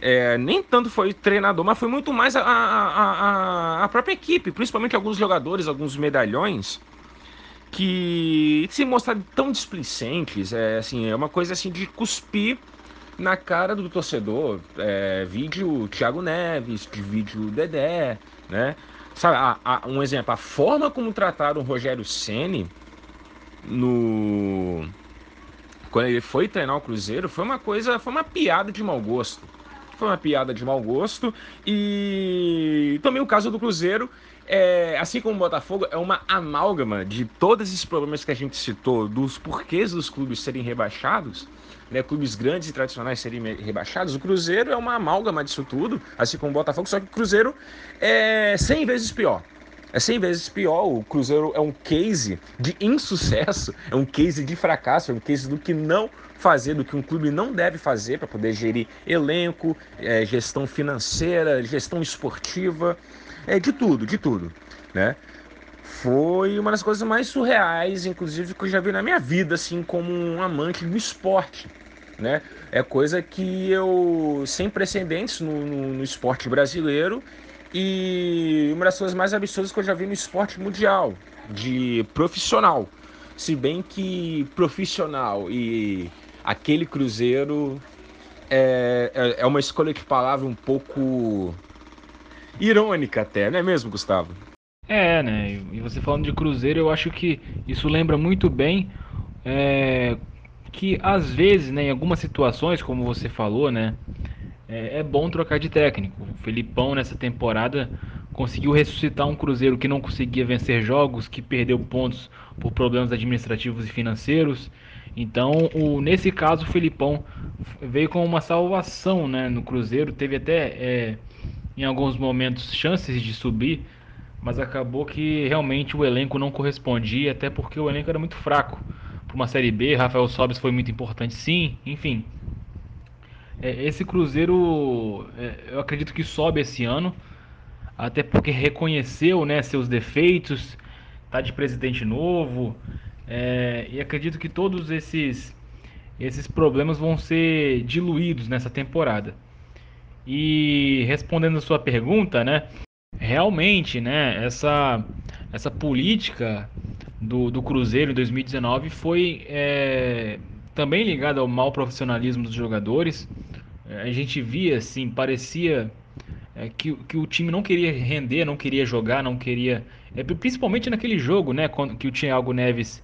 é, nem tanto foi treinador, mas foi muito mais a, a, a, a própria equipe, principalmente alguns jogadores, alguns medalhões que se mostraram tão displicentes, é assim, é uma coisa assim de cuspir na cara do torcedor. É, vídeo Thiago Neves, de vídeo Dedé, né? Sabe, a, a, um exemplo, a forma como trataram o Rogério Ceni no quando ele foi treinar o Cruzeiro foi uma coisa, foi uma piada de mau gosto. Foi uma piada de mau gosto e também o caso do Cruzeiro é, assim como o Botafogo, é uma amálgama de todos esses problemas que a gente citou, dos porquês dos clubes serem rebaixados, né, clubes grandes e tradicionais serem rebaixados. O Cruzeiro é uma amálgama disso tudo, assim como o Botafogo, só que o Cruzeiro é 100 vezes pior. É 100 vezes pior. O Cruzeiro é um case de insucesso, é um case de fracasso, é um case do que não fazer, do que um clube não deve fazer para poder gerir elenco, é, gestão financeira, gestão esportiva é, de tudo, de tudo, né? Foi uma das coisas mais surreais, inclusive, que eu já vi na minha vida, assim, como um amante do esporte, né? É coisa que eu, sem precedentes no, no, no esporte brasileiro e uma das coisas mais absurdas que eu já vi no esporte mundial, de profissional. Se bem que profissional e aquele cruzeiro é, é, é uma escolha de palavra um pouco irônica até, não é mesmo, Gustavo? É, né? E você falando de Cruzeiro, eu acho que isso lembra muito bem é, que às vezes, né, em algumas situações, como você falou, né, é, é, bom trocar de técnico. O Felipão nessa temporada conseguiu ressuscitar um Cruzeiro que não conseguia vencer jogos, que perdeu pontos por problemas administrativos e financeiros. Então, o, nesse caso, o Felipão veio com uma salvação né, no Cruzeiro. Teve até é, em alguns momentos chances de subir, mas acabou que realmente o elenco não correspondia, até porque o elenco era muito fraco. Para uma Série B, Rafael Sobis foi muito importante sim, enfim. É, esse Cruzeiro, é, eu acredito que sobe esse ano, até porque reconheceu né, seus defeitos, tá de presidente novo, é, e acredito que todos esses, esses problemas vão ser diluídos nessa temporada. E respondendo a sua pergunta, né? Realmente, né? Essa, essa política do, do Cruzeiro em 2019 foi é, também ligada ao mau profissionalismo dos jogadores. É, a gente via, assim, parecia é, que, que o time não queria render, não queria jogar, não queria. É, principalmente naquele jogo, né? Quando, que o Thiago Neves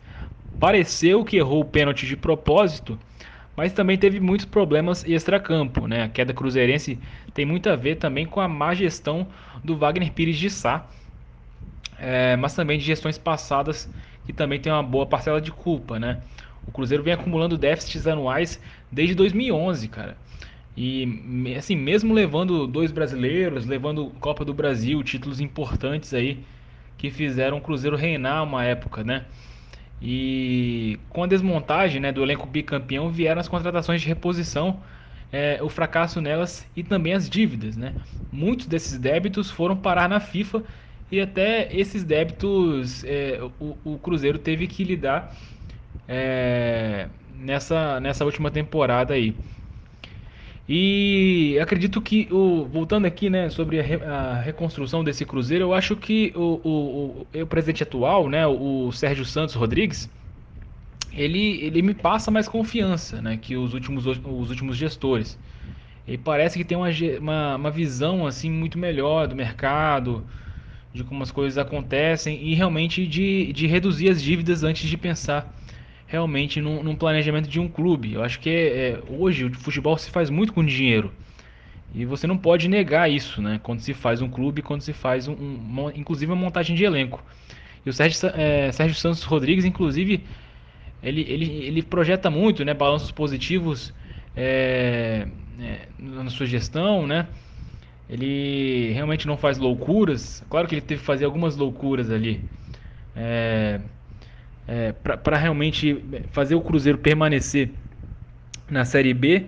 pareceu que errou o pênalti de propósito mas também teve muitos problemas extracampo, né? A queda cruzeirense tem muito a ver também com a má gestão do Wagner Pires de Sá, é, mas também de gestões passadas que também tem uma boa parcela de culpa, né? O Cruzeiro vem acumulando déficits anuais desde 2011, cara. E assim, mesmo levando dois brasileiros, levando Copa do Brasil, títulos importantes aí que fizeram o Cruzeiro reinar uma época, né? E com a desmontagem né, do elenco bicampeão vieram as contratações de reposição, é, o fracasso nelas e também as dívidas. Né? Muitos desses débitos foram parar na FIFA e até esses débitos é, o, o, Cruzeiro teve que lidar é, nessa, nessa última temporada aí. E acredito que, o, voltando aqui né, sobre a, re, a, reconstrução desse Cruzeiro, eu acho que o, o, o, o, presidente atual, né, o Sérgio Santos Rodrigues, ele, ele me passa mais confiança né, que os últimos, os últimos gestores. Ele parece que tem uma, uma, uma visão assim muito melhor do mercado, de como as coisas acontecem e realmente de, de reduzir as dívidas antes de pensar realmente num, num planejamento de um clube. Eu acho que é, é, hoje o futebol se faz muito com dinheiro. E você não pode negar isso, né? Quando se faz um clube, quando se faz um, um inclusive uma montagem de elenco. E o Sérgio, é, Sérgio Santos Rodrigues, inclusive, ele, ele, ele projeta muito, né? Balanços positivos é, é, na sua gestão, né? Ele realmente não faz loucuras. Claro que ele teve que fazer algumas loucuras ali. É, é, para realmente fazer o Cruzeiro permanecer na Série B,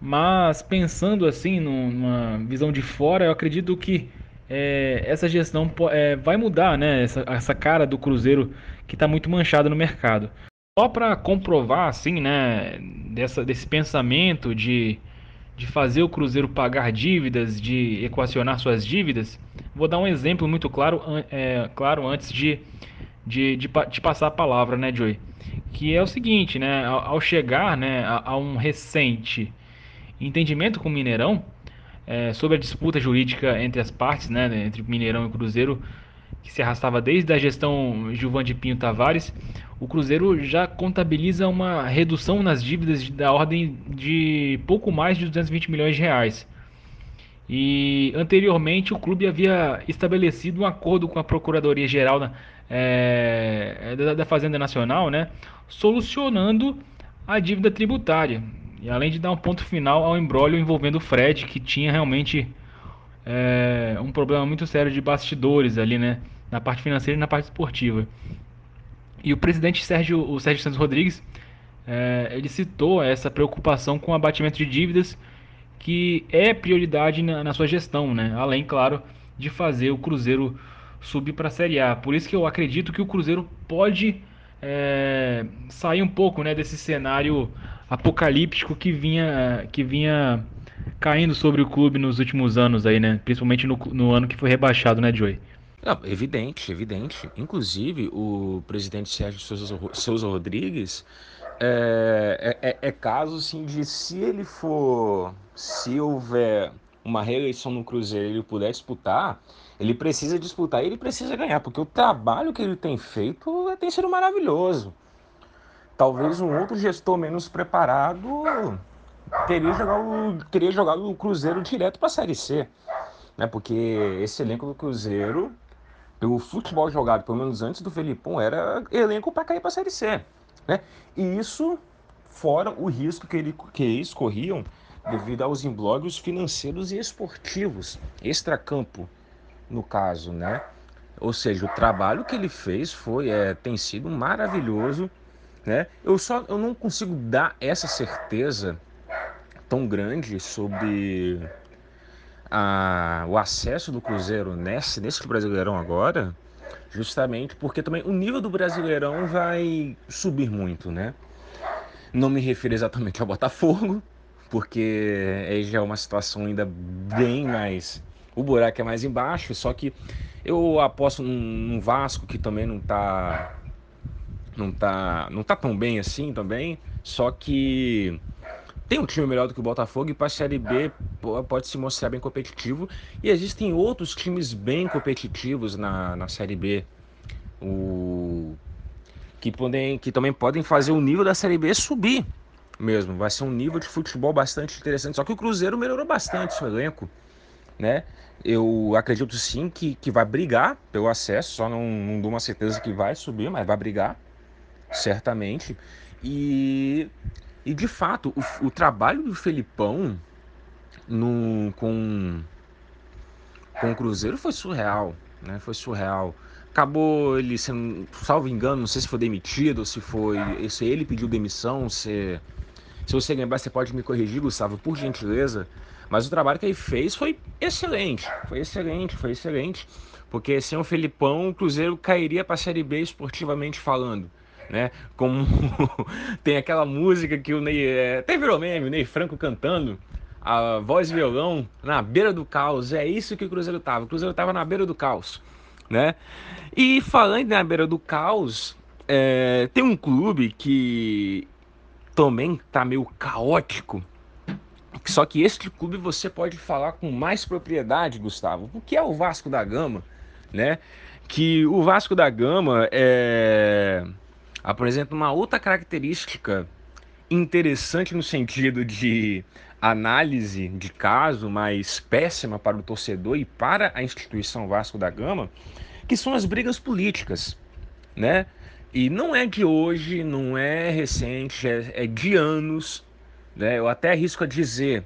Mas pensando assim, numa visão de fora, eu acredito que é, essa gestão é, vai mudar, né? Essa, essa cara do Cruzeiro que está muito manchada no mercado. Só para comprovar, assim, né, dessa, desse pensamento de, de fazer o Cruzeiro pagar dívidas, de equacionar suas dívidas, vou dar um exemplo muito claro, é, claro antes de, de, de, de, passar a palavra, né, Joey? Que é o seguinte, né, ao, chegar né, a, a, um recente entendimento com o Mineirão é, sobre a disputa jurídica entre as partes, né, entre Mineirão e Cruzeiro, que se arrastava desde a gestão Gilvan de Pinho Tavares, o Cruzeiro já contabiliza uma redução nas dívidas da ordem de pouco mais de 220 milhões de reais. E anteriormente o clube havia estabelecido um acordo com a Procuradoria Geral da, é, da Fazenda Nacional, né, solucionando a dívida tributária. E além de dar um ponto final ao embrólio envolvendo o Fred, que tinha realmente é, um problema muito sério de bastidores ali, né? Na parte financeira e na parte esportiva. E o presidente Sérgio, o Sérgio Santos Rodrigues, é, ele citou essa preocupação com o abatimento de dívidas, que é prioridade na, na sua gestão, né? Além, claro, de fazer o Cruzeiro subir para a Série A. Por isso que eu acredito que o Cruzeiro pode é, sair um pouco né, desse cenário apocalíptico que vinha, que vinha caindo sobre o clube nos últimos anos aí, né? Principalmente no, no ano que foi rebaixado, né, Joey? Não, evidente, evidente. Inclusive, o presidente Sérgio Souza, Rodrigues é, é, é, é caso assim, de se ele for, se houver uma reeleição no Cruzeiro ele puder disputar, ele precisa disputar e ele precisa ganhar, porque o trabalho que ele tem feito tem sido maravilhoso. Talvez um outro gestor menos preparado teria jogado, teria jogado o Cruzeiro direto para a Série C. Né? Porque esse elenco do Cruzeiro, pelo futebol jogado, pelo menos antes do Felipão, era elenco para cair para a Série C. Né? E isso fora o risco que, ele, que eles corriam devido aos imbróglios financeiros e esportivos, extracampo, no caso, né? Ou seja, o trabalho que ele fez foi, é, tem sido maravilhoso né? Eu só eu não consigo dar essa certeza tão grande sobre a, o acesso do Cruzeiro nesse, nesse Brasileirão agora, justamente porque também o nível do Brasileirão vai subir muito, né? Não me refiro exatamente ao Botafogo, porque aí já é uma situação ainda bem mais. O buraco é mais embaixo, só que eu aposto num, num Vasco que também não está não tá, não tá tão bem assim também, só que tem um time melhor do que o Botafogo e para a Série B pode se mostrar bem competitivo. E existem outros times bem competitivos na, na Série B o, que, podem, que também podem fazer o nível da Série B subir mesmo. Vai ser um nível de futebol bastante interessante. Só que o Cruzeiro melhorou bastante seu elenco. Né? Eu acredito sim que, que vai brigar pelo acesso, só não, não dou uma certeza que vai subir, mas vai brigar certamente. E, e de fato, o, o trabalho do Felipão no, com, com o Cruzeiro foi surreal, né? Foi surreal. Acabou ele sendo, salvo engano, não sei se foi demitido se foi. Se ele pediu demissão, se, se você lembrar, você pode me corrigir, Gustavo, por gentileza. Mas o trabalho que ele fez foi excelente. Foi excelente, foi excelente. Porque sem o Felipão, o Cruzeiro cairia para a Série B esportivamente falando né? Como tem aquela música que o Ney. É, até virou meme, o Ney Franco cantando. A voz e violão na beira do caos. É isso que o Cruzeiro tava. O Cruzeiro tava na beira do caos, né? E falando na beira do caos, é, tem um clube que também tá meio caótico. Só que este clube você pode falar com mais propriedade, Gustavo, o que é o Vasco da Gama, né? Que o Vasco da Gama é apresenta uma outra característica interessante no sentido de análise de caso, mas péssima para o torcedor e para a instituição Vasco da Gama, que são as brigas políticas, né? E não é de hoje, não é recente, é, é de anos, né? Eu até arrisco a dizer,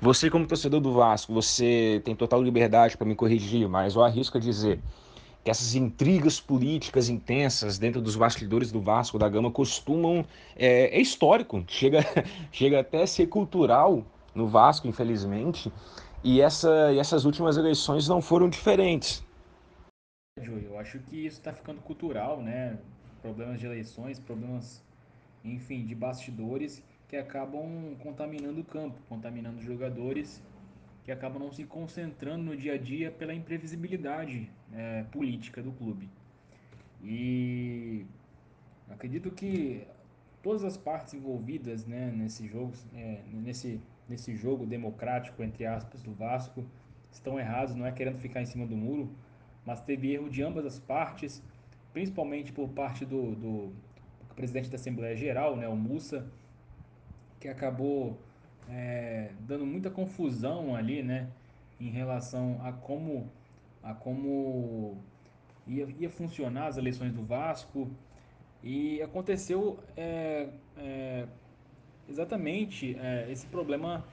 você como torcedor do Vasco, você tem total liberdade para me corrigir, mas eu arrisco a dizer que essas intrigas políticas intensas dentro dos bastidores do Vasco da Gama costumam é, é histórico, chega, chega até a ser cultural no Vasco, infelizmente, e, essa, e essas últimas eleições não foram diferentes. Eu acho que isso está ficando cultural, né? Problemas de eleições, problemas, enfim, de bastidores que acabam contaminando o campo, contaminando os jogadores, que acabam não se concentrando no dia a dia pela imprevisibilidade é, política do clube. E acredito que todas as partes envolvidas né, nesse jogo, é, nesse, nesse jogo democrático entre aspas do Vasco estão errados. Não é querendo ficar em cima do muro, mas teve erro de ambas as partes, principalmente por parte do, do, presidente da Assembleia Geral, né, o Mussa, que acabou é, dando muita confusão ali, né, em relação a como a como ia, ia funcionar as eleições do Vasco e aconteceu é, é, exatamente é, esse problema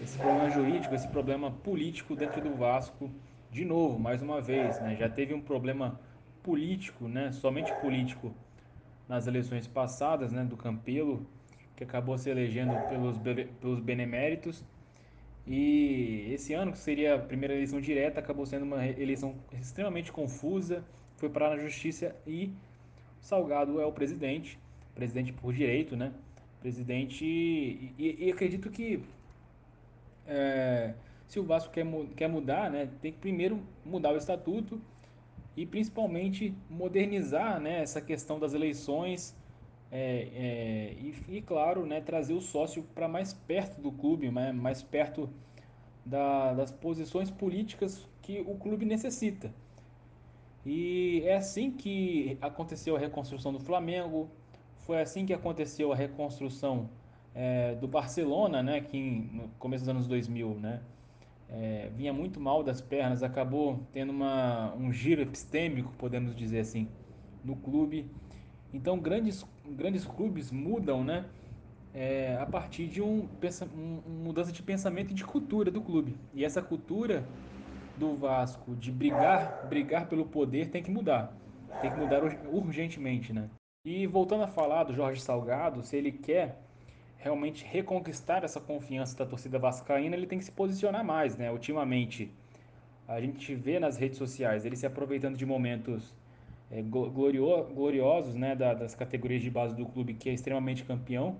esse problema jurídico, esse problema político dentro do Vasco de novo, mais uma vez, né? Já teve um problema político, né? Somente político nas eleições passadas, né? Do Campelo, que acabou se elegendo pelos, pelos beneméritos. E esse ano, que seria a primeira eleição direta, acabou sendo uma eleição extremamente confusa, foi parar na justiça e Salgado é o presidente, presidente por direito, né? Presidente. E, e acredito que é, se o Vasco quer, quer mudar, né, tem que primeiro mudar o estatuto e principalmente modernizar né, essa questão das eleições é, é, e, e, claro, né, trazer o sócio para mais perto do clube, né, mais perto da, das posições políticas que o clube necessita. E é assim que aconteceu a reconstrução do Flamengo, foi assim que aconteceu a reconstrução é, do Barcelona, né, que no começo dos anos 2000, né, é, vinha muito mal das pernas, acabou tendo uma, um giro epistêmico, podemos dizer assim, no clube. Então, grandes, grandes clubes mudam, né, é, a partir de um, um, mudança de pensamento e de cultura do clube. E essa cultura do Vasco de brigar, brigar pelo poder tem que mudar. Tem que mudar urgentemente, né? E voltando a falar do Jorge Salgado, se ele quer realmente reconquistar essa confiança da torcida vascaína, ele tem que se posicionar mais, né? Ultimamente, a gente vê nas redes sociais ele se aproveitando de momentos é, glorio, gloriosos, né, da, das categorias de base do clube, que é extremamente campeão,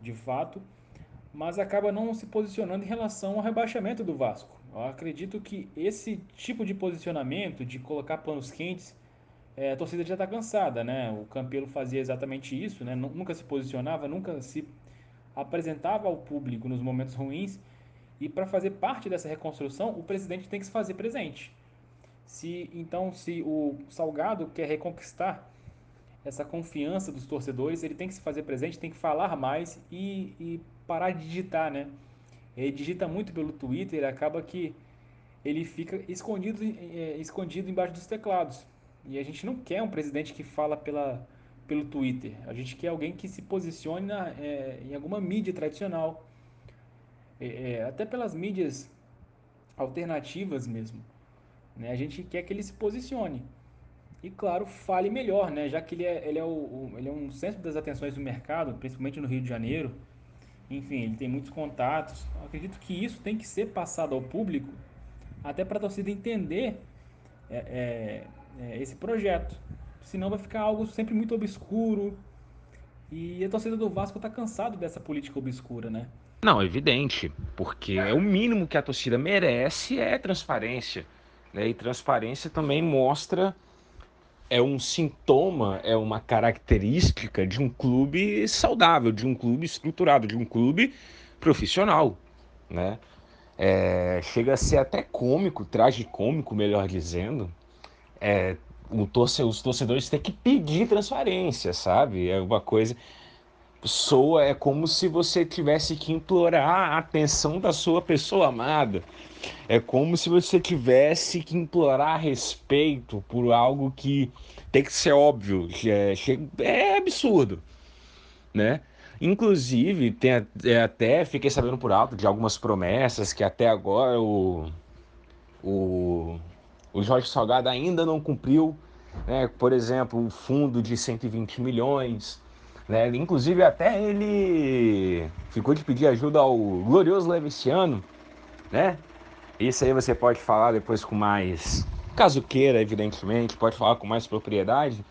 de fato, mas acaba não se posicionando em relação ao rebaixamento do Vasco. Eu acredito que esse tipo de posicionamento, de colocar panos quentes, é, a torcida já está cansada, né? O Campelo fazia exatamente isso, né? Nunca se posicionava, nunca se apresentava ao público nos momentos ruins e para fazer parte dessa reconstrução, o presidente tem que se fazer presente. Se então, se o Salgado quer reconquistar essa confiança dos torcedores, ele tem que se fazer presente, tem que falar mais e, e parar de digitar, né? Ele digita muito pelo Twitter, acaba que ele fica escondido, é, escondido embaixo dos teclados. E a gente não quer um presidente que fala pela, pelo Twitter. A gente quer alguém que se posicione é, em alguma mídia tradicional. É, é, até pelas mídias alternativas mesmo. Né? A gente quer que ele se posicione. E, claro, fale melhor, né? já que ele é, ele, é o, o, ele é um centro das atenções do mercado, principalmente no Rio de Janeiro. Enfim, ele tem muitos contatos. Eu acredito que isso tem que ser passado ao público, até para a torcida entender é, é, é esse projeto senão vai ficar algo sempre muito obscuro. E a torcida do Vasco está cansado dessa política obscura, né? Não, evidente, porque é o mínimo que a torcida merece é transparência. Né? E transparência também mostra, é um sintoma, é uma característica de um clube saudável, de um clube estruturado, de um clube profissional. Né? É, chega a ser até cômico, tragicômico, melhor dizendo, é, torce, os torcedores têm que pedir transparência, sabe? É uma coisa. Soa, é como se você tivesse que implorar a atenção da sua pessoa amada. É como se você tivesse que implorar respeito por algo que tem que ser óbvio. É, é absurdo, né? Inclusive, tem é, até fiquei sabendo por alto de algumas promessas que até agora o, o o Jorge Salgado ainda não cumpriu, né? por exemplo, o fundo de 120 milhões, Né? Inclusive até ele ficou de pedir ajuda ao glorioso Leviciano, né? Isso aí você pode falar depois com mais, caso queira, evidentemente, pode falar com mais propriedade.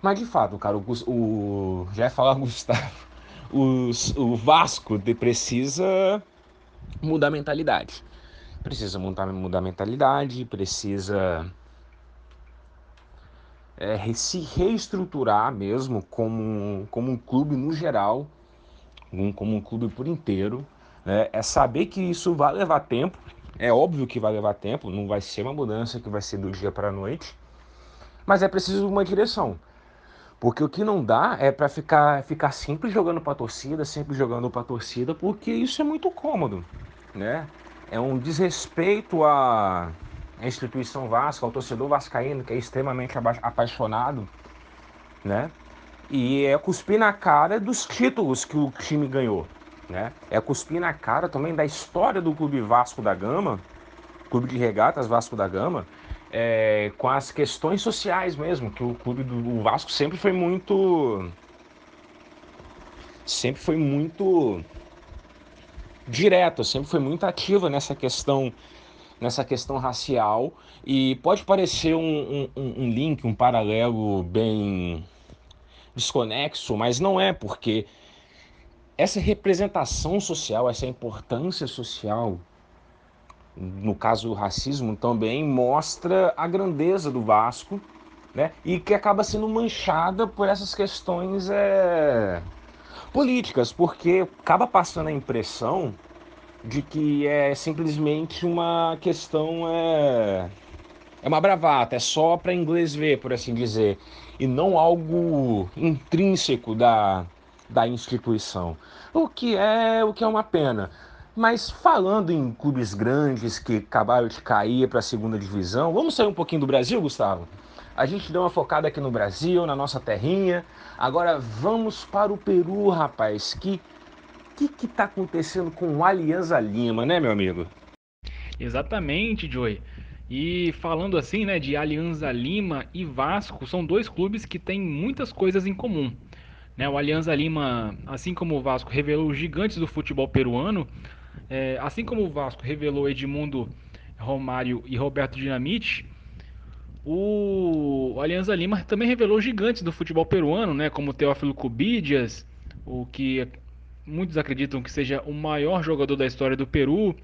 Mas de fato, cara, o, o já ia falar Gustavo, os, o Vasco precisa mudar a mentalidade. Precisa mudar, mudar a mentalidade, precisa é, se reestruturar mesmo como, como um clube no geral, um, como um clube por inteiro. Né? É saber que isso vai levar tempo, é óbvio que vai levar tempo, não vai ser uma mudança que vai ser do dia para a noite, mas é preciso uma direção. Porque o que não dá é para ficar, ficar sempre jogando para a torcida, sempre jogando para a torcida, porque isso é muito cômodo, né? É um desrespeito à, à instituição Vasco, ao torcedor vascaíno, que é extremamente apaixonado, né? E é cuspir na cara dos títulos que o time ganhou, né? É cuspir na cara também da história do Clube Vasco da Gama, Clube de Regatas Vasco da Gama, é, com as questões sociais mesmo, que o clube do Vasco sempre foi muito. Sempre foi muito direto, sempre foi muito ativa nessa questão nessa questão racial e pode parecer um, um, um link, um paralelo bem desconexo, mas não é porque essa representação social, essa importância social no caso do racismo, também mostra a grandeza do Vasco, né? E que acaba sendo manchada por essas questões é, políticas, porque acaba passando a impressão de que é simplesmente uma questão é, é uma bravata, é só para inglês ver, por assim dizer, e não algo intrínseco da, da instituição. O que é o que é uma pena. Mas falando em clubes grandes que acabaram de cair para a segunda divisão, vamos sair um pouquinho do Brasil, Gustavo? A gente deu uma focada aqui no Brasil, na nossa terrinha. Agora vamos para o Peru, rapaz. Que que que tá acontecendo com o Alianza Lima, né, meu amigo? Exatamente, Joey. E falando assim, né, de Alianza Lima e Vasco, são dois clubes que têm muitas coisas em comum. Né, o Alianza Lima, assim como o Vasco, revelou os gigantes do futebol peruano, é, assim como o Vasco revelou Edmundo Romário e Roberto Dinamite, o Alianza Lima também revelou gigantes do futebol peruano, né, como Teófilo Cubidias, o que muitos acreditam que seja o maior jogador da história do Peru,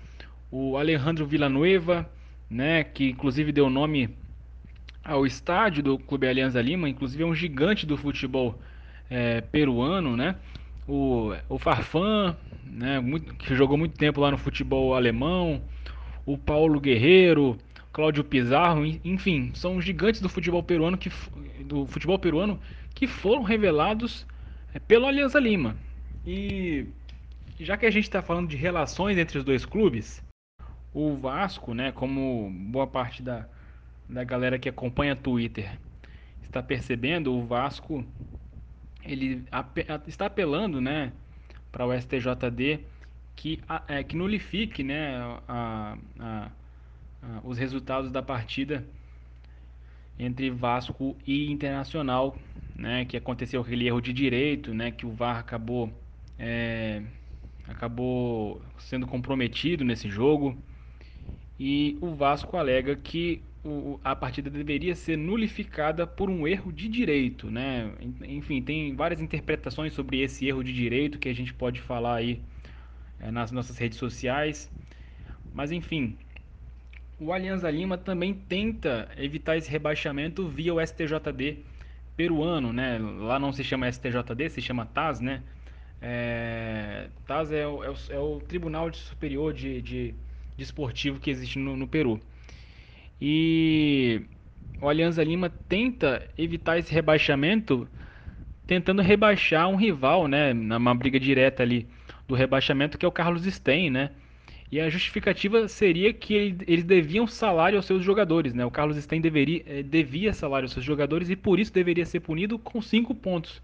o Alejandro Villanueva, né, que inclusive deu nome ao estádio do Clube Alianza Lima, inclusive é um gigante do futebol é, peruano, né? o, o Farfan, né, muito, que jogou muito tempo lá no futebol alemão, o Paulo Guerreiro, Cláudio Pizarro, enfim, são gigantes do futebol peruano que, do futebol peruano que foram revelados é, pelo Alianza Lima. E já que a gente está falando de relações entre os dois clubes, o Vasco, né, como boa parte da, da galera que acompanha Twitter está percebendo, o Vasco ele está apelando, né, para o STJD que, é, que nulifique, né, a, a, a, os resultados da partida entre Vasco e Internacional, né, que aconteceu aquele erro de direito, né, que o VAR acabou é, acabou sendo comprometido nesse jogo e o Vasco alega que o, a partida deveria ser nulificada por um erro de direito, né? Enfim, tem várias interpretações sobre esse erro de direito que a gente pode falar aí é, nas nossas redes sociais. Mas enfim, o Alianza Lima também tenta evitar esse rebaixamento via o STJD peruano, né? Lá não se chama STJD, se chama TAS, né? É, TAS é o, é, o, é o, Tribunal Superior de, de, de Esportivo que existe no, no Peru. E o Alianza Lima tenta evitar esse rebaixamento, tentando rebaixar um rival, né, numa briga direta ali do rebaixamento, que é o Carlos Stein, né? E a justificativa seria que eles deviam salário aos seus jogadores, né? O Carlos Stein deveria, eh, devia salário aos seus jogadores e por isso deveria ser punido com cinco pontos.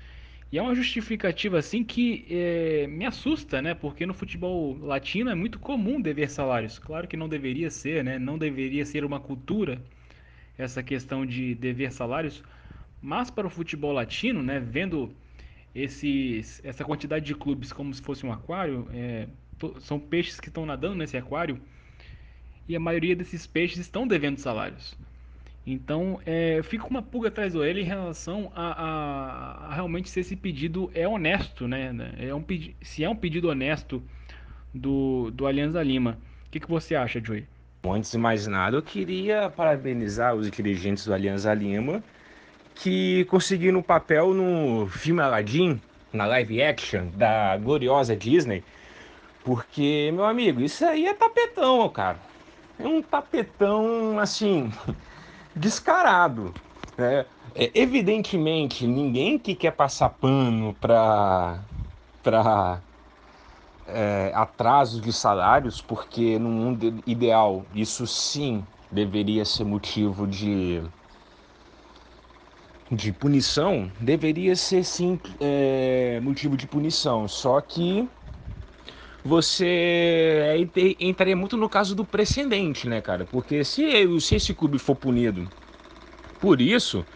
E é uma justificativa assim que é, me assusta, né? Porque no futebol latino é muito comum dever salários. Claro que não deveria ser, né? Não deveria ser uma cultura essa questão de dever salários. Mas para o futebol latino, né? Vendo esses, essa quantidade de clubes como se fosse um aquário, é, são peixes que estão nadando nesse aquário e a maioria desses peixes estão devendo salários. Então, é, fica uma pulga atrás do ele em relação a, a, a, realmente se esse pedido é honesto, né? É um, se é um pedido honesto do, do Alianza Lima. O que, que você acha, Joey? Antes de mais nada, eu queria parabenizar os dirigentes do Alianza Lima que conseguiram o papel no filme Aladdin, na live action da gloriosa Disney, porque, meu amigo, isso aí é tapetão, cara. É um tapetão, assim, descarado. Né? É, evidentemente, ninguém que quer passar pano para é, atrasos de salários, porque no mundo ideal isso sim deveria ser motivo de, de punição, deveria ser sim é, motivo de punição. Só que você entraria muito no caso do precedente, né, cara? Porque se, se esse clube for punido por isso,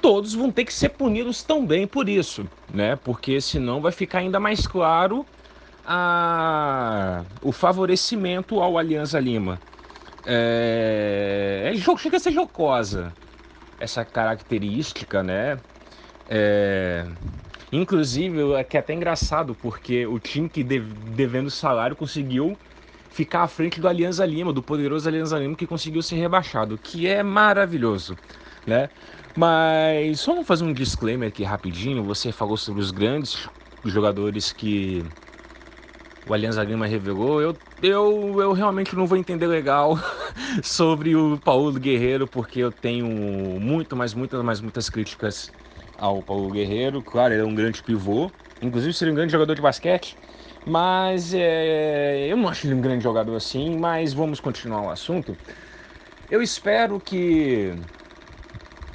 todos vão ter que ser punidos também por isso, né? Porque senão vai ficar ainda mais claro a, o favorecimento ao Alianza Lima. É, é, chega a ser jocosa essa característica, né? É, inclusive, é que é até engraçado, porque o time que devendo salário conseguiu ficar à frente do Alianza Lima, do poderoso Alianza Lima, que conseguiu ser rebaixado, que é maravilhoso, né? Mas vamos fazer um disclaimer aqui rapidinho. Você falou sobre os grandes jogadores que o Alianza Lima revelou, eu, eu, eu realmente não vou entender legal sobre o Paulo Guerreiro, porque eu tenho muito, mas muitas, mas muitas críticas ao Paulo Guerreiro. Claro, ele é um grande pivô, inclusive seria um grande jogador de basquete, mas é, eu não acho ele um grande jogador assim. Mas vamos continuar o assunto. Eu espero que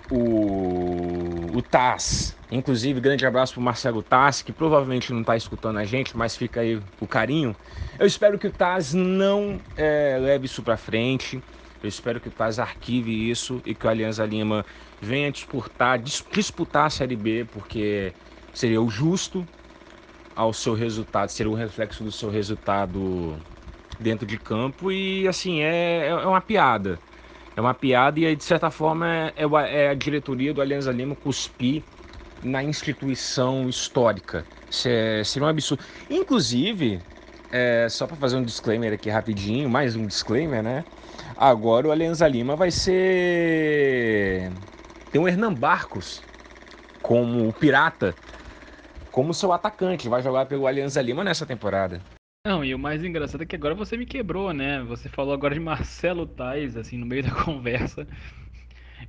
o, o Taz. Inclusive, grande abraço pro Marcelo Taz, que provavelmente não está escutando a gente, mas fica aí o carinho. Eu espero que o Taz não é, leve isso para frente. Eu espero que o Taz arquive isso e que o Alianza Lima venha disputar, disputar a Série B, porque seria o justo ao seu resultado, seria o reflexo do seu resultado dentro de campo e assim é, é uma piada. É uma piada e, de certa forma, é, é, é a diretoria do Alianza Lima cuspir na instituição histórica. É, seria um absurdo. Inclusive, é, só para fazer um disclaimer aqui rapidinho, mais um disclaimer, né? Agora o Alianza Lima vai ser. Tem o Hernan Barcos como pirata, como seu atacante, vai jogar pelo Alianza Lima nessa temporada. Não, e o mais engraçado é que agora você me quebrou, né? Você falou agora de Marcelo Tais, assim, no meio da conversa.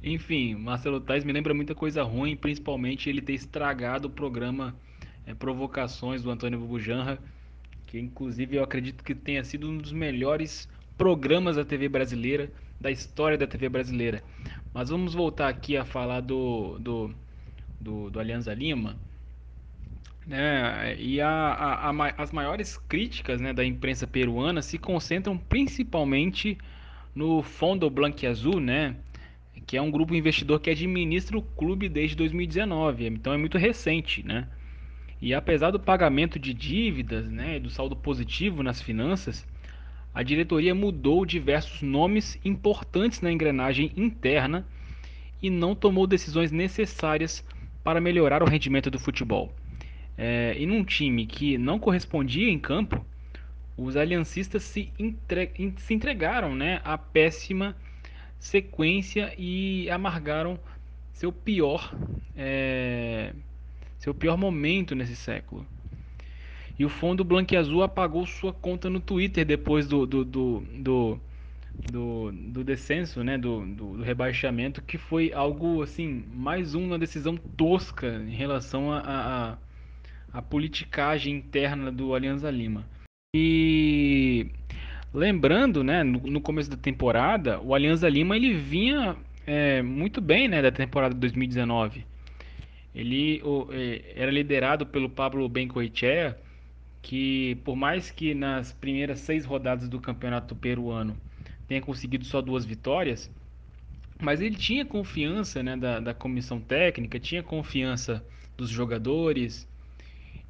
Enfim, Marcelo Tais me lembra muita coisa ruim, principalmente ele ter estragado o programa é, Provocações do Antônio Bujanra, que inclusive eu acredito que tenha sido um dos melhores programas da TV brasileira, da história da TV brasileira. Mas vamos voltar aqui a falar do, do, do, do Alianza Lima. Né? E a, a, a, as maiores críticas né, da imprensa peruana se concentram principalmente no Fundo Blanquiazul, né? que é um grupo investidor que administra o clube desde 2019, então é muito recente. Né? E apesar do pagamento de dívidas né, do saldo positivo nas finanças, a diretoria mudou diversos nomes importantes na engrenagem interna e não tomou decisões necessárias para melhorar o rendimento do futebol. É, e num time que não correspondia em campo, os aliancistas se, entre... se entregaram né, à péssima sequência e amargaram seu pior é... seu pior momento nesse século. E o fundo Azul apagou sua conta no Twitter depois do, do, do, do, do, do descenso, né, do, do, do, rebaixamento, que foi algo assim, mais uma decisão tosca em relação a, a, a politicagem interna do Alianza Lima. E lembrando, né, no, no começo da temporada, o Alianza Lima ele vinha é, muito bem, né, da temporada de 2019. Ele o, é, era liderado pelo Pablo Bencoechea, que por mais que nas primeiras seis rodadas do campeonato peruano tenha conseguido só duas vitórias, mas ele tinha confiança né, da, da comissão técnica, tinha confiança dos jogadores,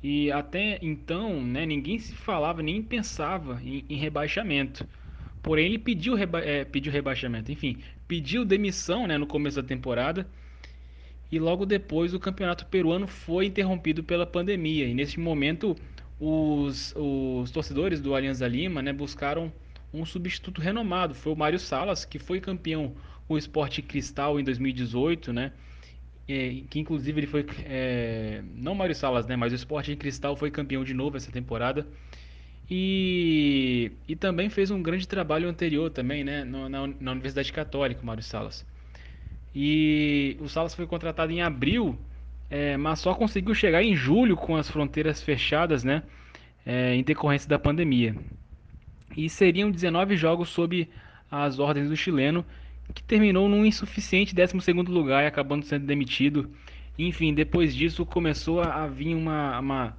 E até então, né, ninguém se falava nem pensava em, em rebaixamento. Porém, ele pediu, reba é, pediu rebaixamento, enfim, pediu demissão né, no começo da temporada. E logo depois o campeonato peruano foi interrompido pela pandemia. E nesse momento, os, os torcedores do Alianza Lima né, buscaram um substituto renomado. Foi o Mário Salas, que foi campeão com o Esporte Cristal em 2018, né? É, que inclusive ele foi. É, não Mário Salas, né? Mas o Esporte Cristal foi campeão de novo essa temporada. E, e também fez um grande trabalho anterior também, né? Na, na, na Universidade Católica, o Mário Salas. E o Salas foi contratado em abril, é, mas só conseguiu chegar em julho com as fronteiras fechadas, né? É, em decorrência da pandemia e seriam 19 jogos sob as ordens do chileno, que terminou num insuficiente 12º lugar e acabando sendo demitido. Enfim, depois disso começou a vir uma, uma,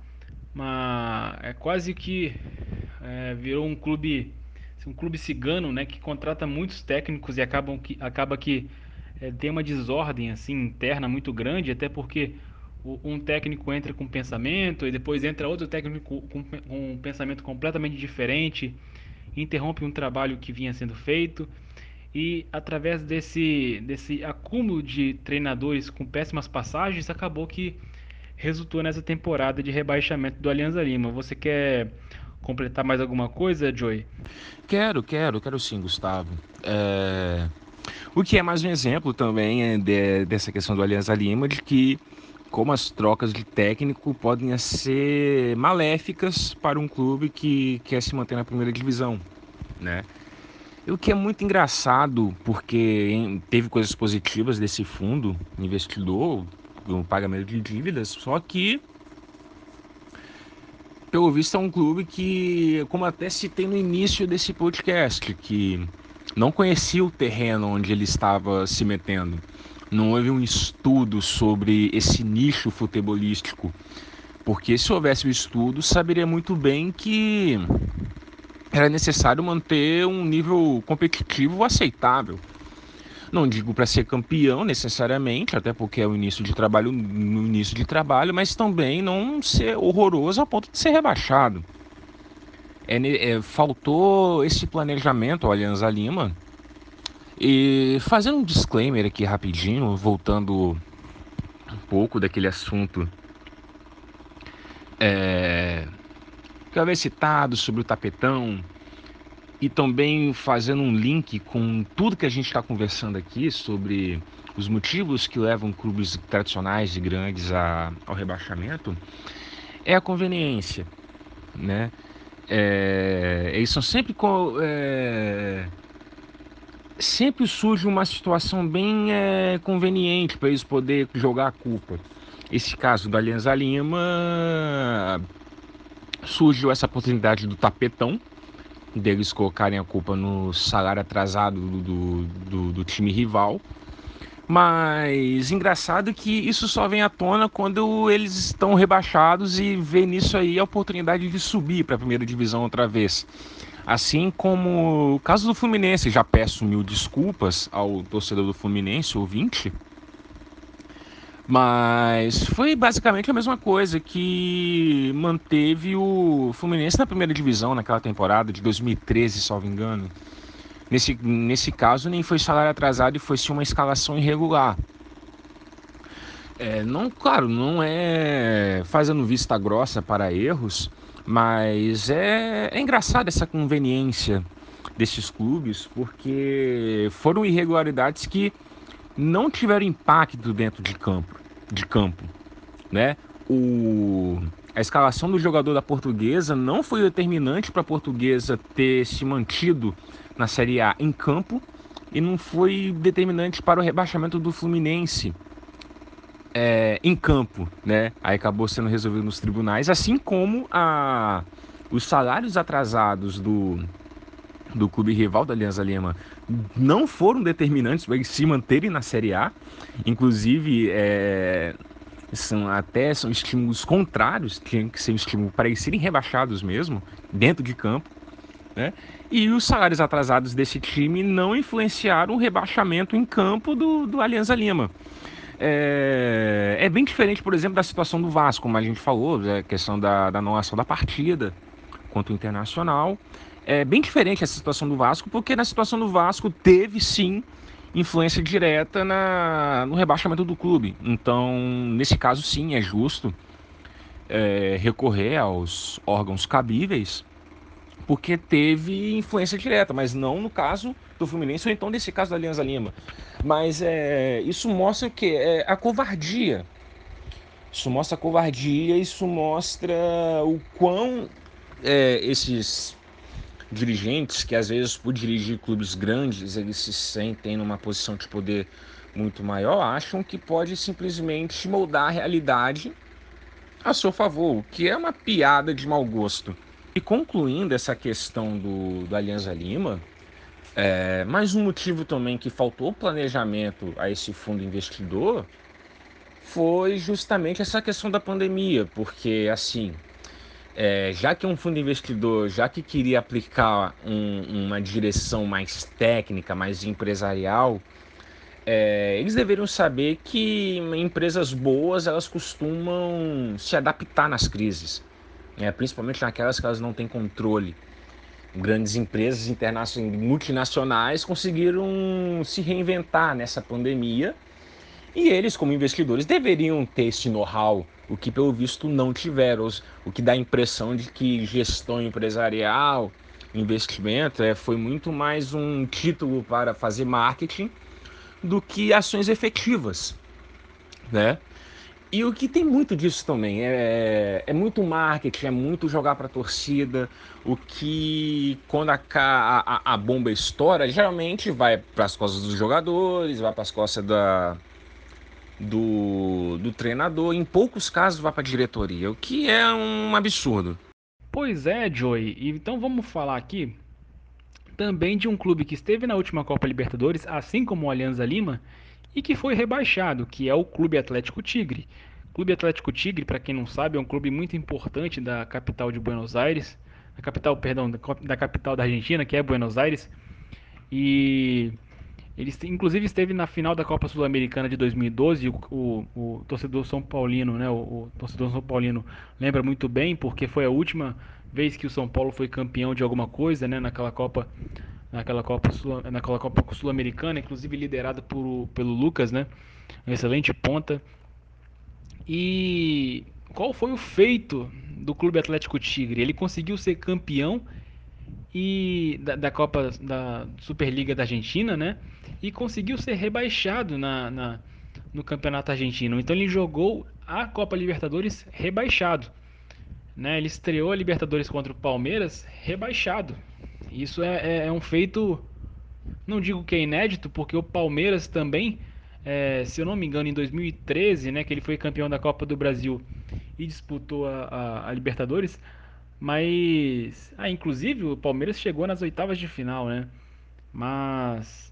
uma é quase que é, virou um clube um clube cigano, né, que contrata muitos técnicos e acabam que acaba que é, tem uma desordem assim interna muito grande, até porque um técnico entra com um pensamento e depois entra outro técnico com, com um pensamento completamente diferente interrompe um trabalho que vinha sendo feito e através desse, desse acúmulo de treinadores com péssimas passagens acabou que resultou nessa temporada de rebaixamento do Alianza Lima. Você quer completar mais alguma coisa, Joey? Quero, quero, quero sim, Gustavo. É... O que é mais um exemplo também é de, dessa questão do Alianza Lima, de que como as trocas de técnico podem ser maléficas para um clube que quer se manter na primeira divisão, né? O que é muito engraçado, porque teve coisas positivas desse fundo investidor, o pagamento de dívidas, só que pelo visto é um clube que, como até citei no início desse podcast, que não conhecia o terreno onde ele estava se metendo não houve um estudo sobre esse nicho futebolístico. Porque se houvesse um estudo, saberia muito bem que era necessário manter um nível competitivo aceitável. Não digo para ser campeão necessariamente, até porque é o início de trabalho no início de trabalho, mas também não ser horroroso a ponto de ser rebaixado. É, é, faltou esse planejamento ao Alianza Lima e fazendo um disclaimer aqui rapidinho, voltando um pouco daquele assunto é, que eu havia citado sobre o tapetão e também fazendo um link com tudo que a gente está conversando aqui sobre os motivos que levam clubes tradicionais e grandes a, ao rebaixamento, é a conveniência, né? É, eles são sempre é, sempre surge uma situação bem é, conveniente para eles poderem jogar a culpa. Esse caso da Alianza Lima surgiu essa oportunidade do tapetão, deles colocarem a culpa no salário atrasado do, do, do, do time rival. Mas engraçado que isso só vem à tona quando eles estão rebaixados e vê nisso aí a oportunidade de subir para a primeira divisão outra vez. Assim como o caso do Fluminense, já peço mil desculpas ao torcedor do Fluminense, ouvinte. Mas foi basicamente a mesma coisa que manteve o Fluminense na primeira divisão naquela temporada de 2013, salvo engano. Nesse, nesse caso, nem foi salário atrasado e foi sim uma escalação irregular. É, não, claro, não é fazendo vista grossa para erros, mas é, é engraçado essa conveniência desses clubes, porque foram irregularidades que não tiveram impacto dentro de campo, de campo, né? O, a escalação do jogador da Portuguesa não foi determinante para a Portuguesa ter se mantido na Série A em campo e não foi determinante para o rebaixamento do Fluminense é, em campo, né? Aí acabou sendo resolvido nos tribunais, assim como a, os salários atrasados do, do clube rival da Alianza Lima não foram determinantes para eles se manterem na Série A. Inclusive, é, são até são estímulos contrários, tinham que ser um estímulo para eles serem rebaixados mesmo, dentro de campo. Né? E os salários atrasados desse time não influenciaram o rebaixamento em campo do, do Alianza Lima. é, é, bem diferente, por exemplo, da situação do Vasco, como a gente falou, a questão da, da não ação da partida contra o Internacional. É bem diferente essa situação do Vasco, porque na situação do Vasco teve sim influência direta na, no rebaixamento do clube. Então, nesse caso, sim, é justo é, recorrer aos órgãos cabíveis, porque teve influência direta, mas não no caso do Fluminense ou então nesse caso da Alianza Lima. Mas é, isso mostra o que? É, a covardia. Isso mostra a covardia, isso mostra o quão é, esses dirigentes, que às vezes por dirigir clubes grandes, eles se sentem numa posição de poder muito maior, acham que pode simplesmente moldar a realidade a seu favor, o que é uma piada de mau gosto. E concluindo essa questão do, do Alianza Lima, é, mais um motivo também que faltou planejamento a esse fundo investidor foi justamente essa questão da pandemia, porque assim, é, já que um fundo investidor, já que queria aplicar um, uma direção mais técnica, mais empresarial, é, eles deveriam saber que empresas boas elas costumam se adaptar nas crises, né? principalmente naquelas que elas não têm controle grandes empresas internacionais, multinacionais conseguiram se reinventar nessa pandemia e eles, como investidores, deveriam ter esse know-how, o que pelo visto não tiveram, o que dá a impressão de que gestão empresarial, investimento, é, foi muito mais um título para fazer marketing do que ações efetivas, né? E o que tem muito disso também é, é muito marketing, é muito jogar para a torcida. O que, quando a, a, a bomba estoura, geralmente vai para as costas dos jogadores, vai para as costas da, do, do treinador. Em poucos casos, vai para a diretoria, o que é um absurdo. Pois é, Joey. Então vamos falar aqui também de um clube que esteve na última Copa Libertadores, assim como o Alianza Lima e que foi rebaixado, que é o Clube Atlético Tigre. Clube Atlético Tigre, para quem não sabe, é um clube muito importante da capital de Buenos Aires, da capital, perdão, da capital da Argentina, que é Buenos Aires. E ele inclusive esteve na final da Copa Sul-Americana de 2012. O, o, o, torcedor São Paulino, né? O, o, torcedor São Paulino lembra muito bem, porque foi a última vez que o São Paulo foi campeão de alguma coisa, né? Naquela Copa naquela Copa Sul, naquela Copa Sul-Americana, inclusive liderada por, pelo Lucas, né? Um excelente ponta. E qual foi o feito do Clube Atlético Tigre? Ele conseguiu ser campeão e da, da Copa da Superliga da Argentina, né? E conseguiu ser rebaixado na, na no Campeonato Argentino. Então ele jogou a Copa Libertadores rebaixado. Né? Ele estreou a Libertadores contra o Palmeiras rebaixado. Isso é, é, é, um feito, não digo que é inédito, porque o Palmeiras também, é, se eu não me engano, em 2013, né, que ele foi campeão da Copa do Brasil e disputou a, a, a Libertadores, mas, ah, inclusive o Palmeiras chegou nas oitavas de final, né? Mas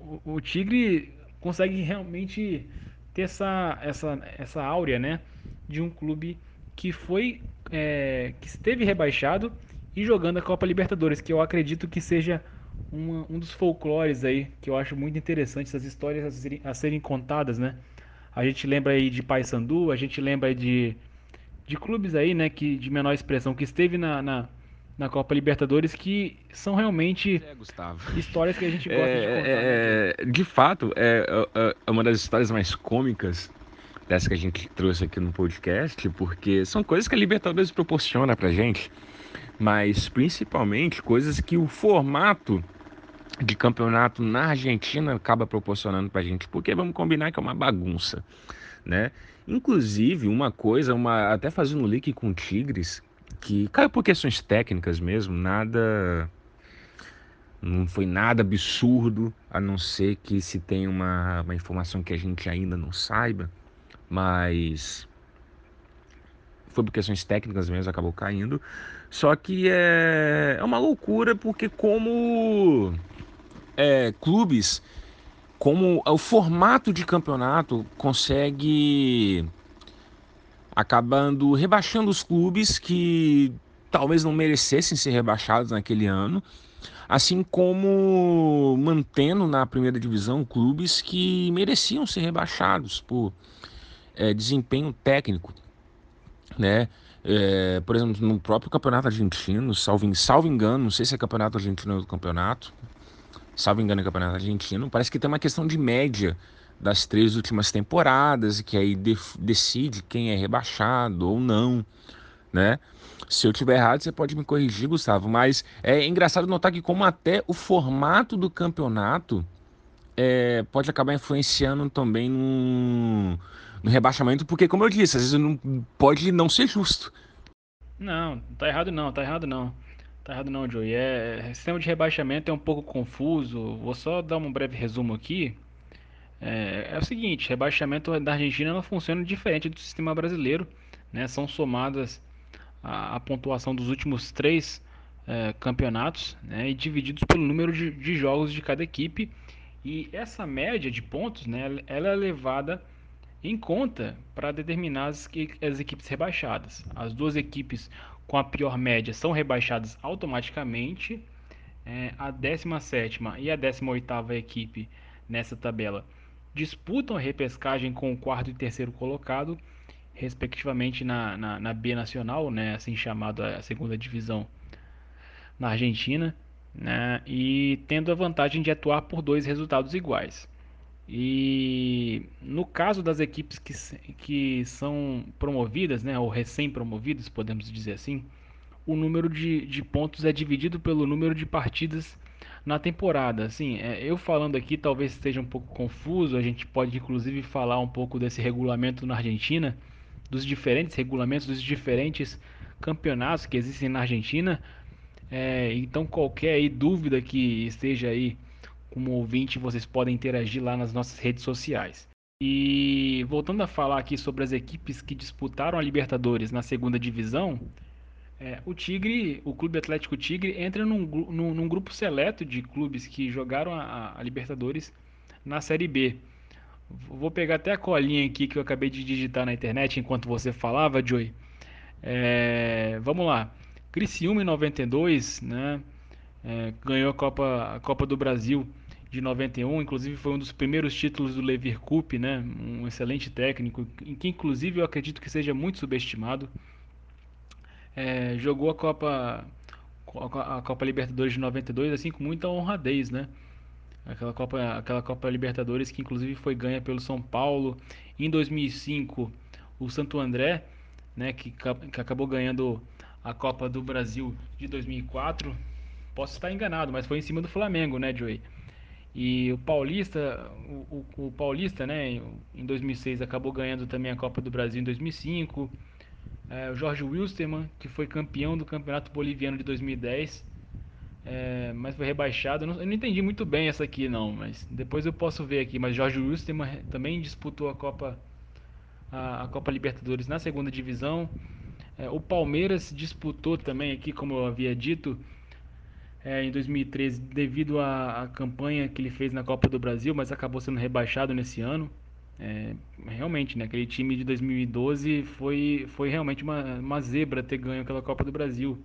o, o Tigre consegue realmente ter essa, essa, essa áurea, né, de um clube que foi é, que esteve rebaixado e jogando a Copa Libertadores, que eu acredito que seja uma, um dos folclores aí que eu acho muito interessante, essas histórias a serem, a serem contadas, né? A gente lembra aí de Paysandu, a gente lembra aí de, de clubes aí, né, que de menor expressão que esteve na, na, na Copa Libertadores que são realmente é, histórias que a gente gosta é, de contar. Né? É, né? De fato, é, é, é uma das histórias mais cômicas dessa que a gente trouxe aqui no podcast, porque são coisas que a Libertadores proporciona pra gente mas principalmente coisas que o formato de campeonato na Argentina acaba proporcionando para a gente, porque vamos combinar que é uma bagunça, né? Inclusive, uma coisa, uma até fazendo link com Tigres, que caiu por questões técnicas mesmo, nada não foi nada absurdo, a não ser que se tem uma, uma informação que a gente ainda não saiba, mas foi por questões técnicas mesmo, acabou caindo. Só que é, é uma loucura porque como é, clubes, como o formato de campeonato consegue acabando rebaixando os clubes que talvez não merecessem ser rebaixados naquele ano, assim como mantendo na primeira divisão clubes que mereciam ser rebaixados por é, desempenho técnico, né? É, por exemplo, no próprio campeonato argentino, salvo, salvo engano, não sei se é campeonato argentino do campeonato, salvo engano é campeonato argentino, parece que tem uma questão de média das três últimas temporadas, que aí de, decide quem é rebaixado ou não, né? Se eu tiver errado, você pode me corrigir, Gustavo, mas é engraçado notar que como até o formato do campeonato é, pode acabar influenciando também no, no rebaixamento, porque como eu disse, às vezes não, pode não ser justo. Não, tá errado não, tá errado não. Tá errado não, Joey. É, sistema de rebaixamento é um pouco confuso. Vou só dar um breve resumo aqui. É, é o seguinte, rebaixamento da Argentina não funciona diferente do sistema brasileiro, né? São somadas a, a pontuação dos últimos três é, campeonatos, né? E divididos pelo número de, de, jogos de cada equipe. E essa média de pontos, né? Ela é levada em conta para determinar as, as equipes rebaixadas. As duas equipes com a pior média são rebaixadas automaticamente. É, a 17 e a 18 equipe nessa tabela disputam a repescagem com o quarto e terceiro colocado, respectivamente na, na, na B Nacional, né, assim chamada a segunda divisão na Argentina, né, e tendo a vantagem de atuar por dois resultados iguais. E no caso das equipes que, que são promovidas, né, ou recém-promovidas, podemos dizer assim, o número de, de pontos é dividido pelo número de partidas na temporada. Assim, é, eu falando aqui talvez esteja um pouco confuso. A gente pode inclusive falar um pouco desse regulamento na Argentina, dos diferentes regulamentos, dos diferentes campeonatos que existem na Argentina. É, então qualquer aí, dúvida que esteja aí como ouvinte, vocês podem interagir lá nas nossas redes sociais. E voltando a falar aqui sobre as equipes que disputaram a Libertadores na segunda divisão, é, o Tigre, o Clube Atlético Tigre, entra num, num, num grupo seleto de clubes que jogaram a, a, Libertadores na Série B. Vou pegar até a colinha aqui que eu acabei de digitar na internet enquanto você falava, Joey. É, vamos lá. Criciúma em 92, né? É, ganhou a Copa, a Copa do Brasil de 91, inclusive foi um dos primeiros títulos do Levir Cup, né? Um excelente técnico, em que inclusive eu acredito que seja muito subestimado é, jogou a Copa a Copa Libertadores de 92 assim com muita honradez, né? Aquela Copa, aquela Copa Libertadores que inclusive foi ganha pelo São Paulo. Em 2005, o Santo André, né, que, que acabou ganhando a Copa do Brasil de 2004. Posso estar enganado, mas foi em cima do Flamengo, né, Joey? E o Paulista, o, o, o Paulista, né, em 2006 acabou ganhando também a Copa do Brasil em 2005. É, o Jorge Wilstermann, que foi campeão do Campeonato Boliviano de 2010, é, mas foi rebaixado. Eu não, eu não, entendi muito bem essa aqui, não, mas depois eu posso ver aqui. Mas Jorge Wilstermann também disputou a Copa, a, a Copa Libertadores na segunda divisão. É, o Palmeiras disputou também aqui, como eu havia dito, é, em 2013, devido à, à campanha que ele fez na Copa do Brasil, mas acabou sendo rebaixado nesse ano. É, realmente, né, aquele time de 2012 foi, foi realmente uma, uma zebra ter ganho aquela Copa do Brasil.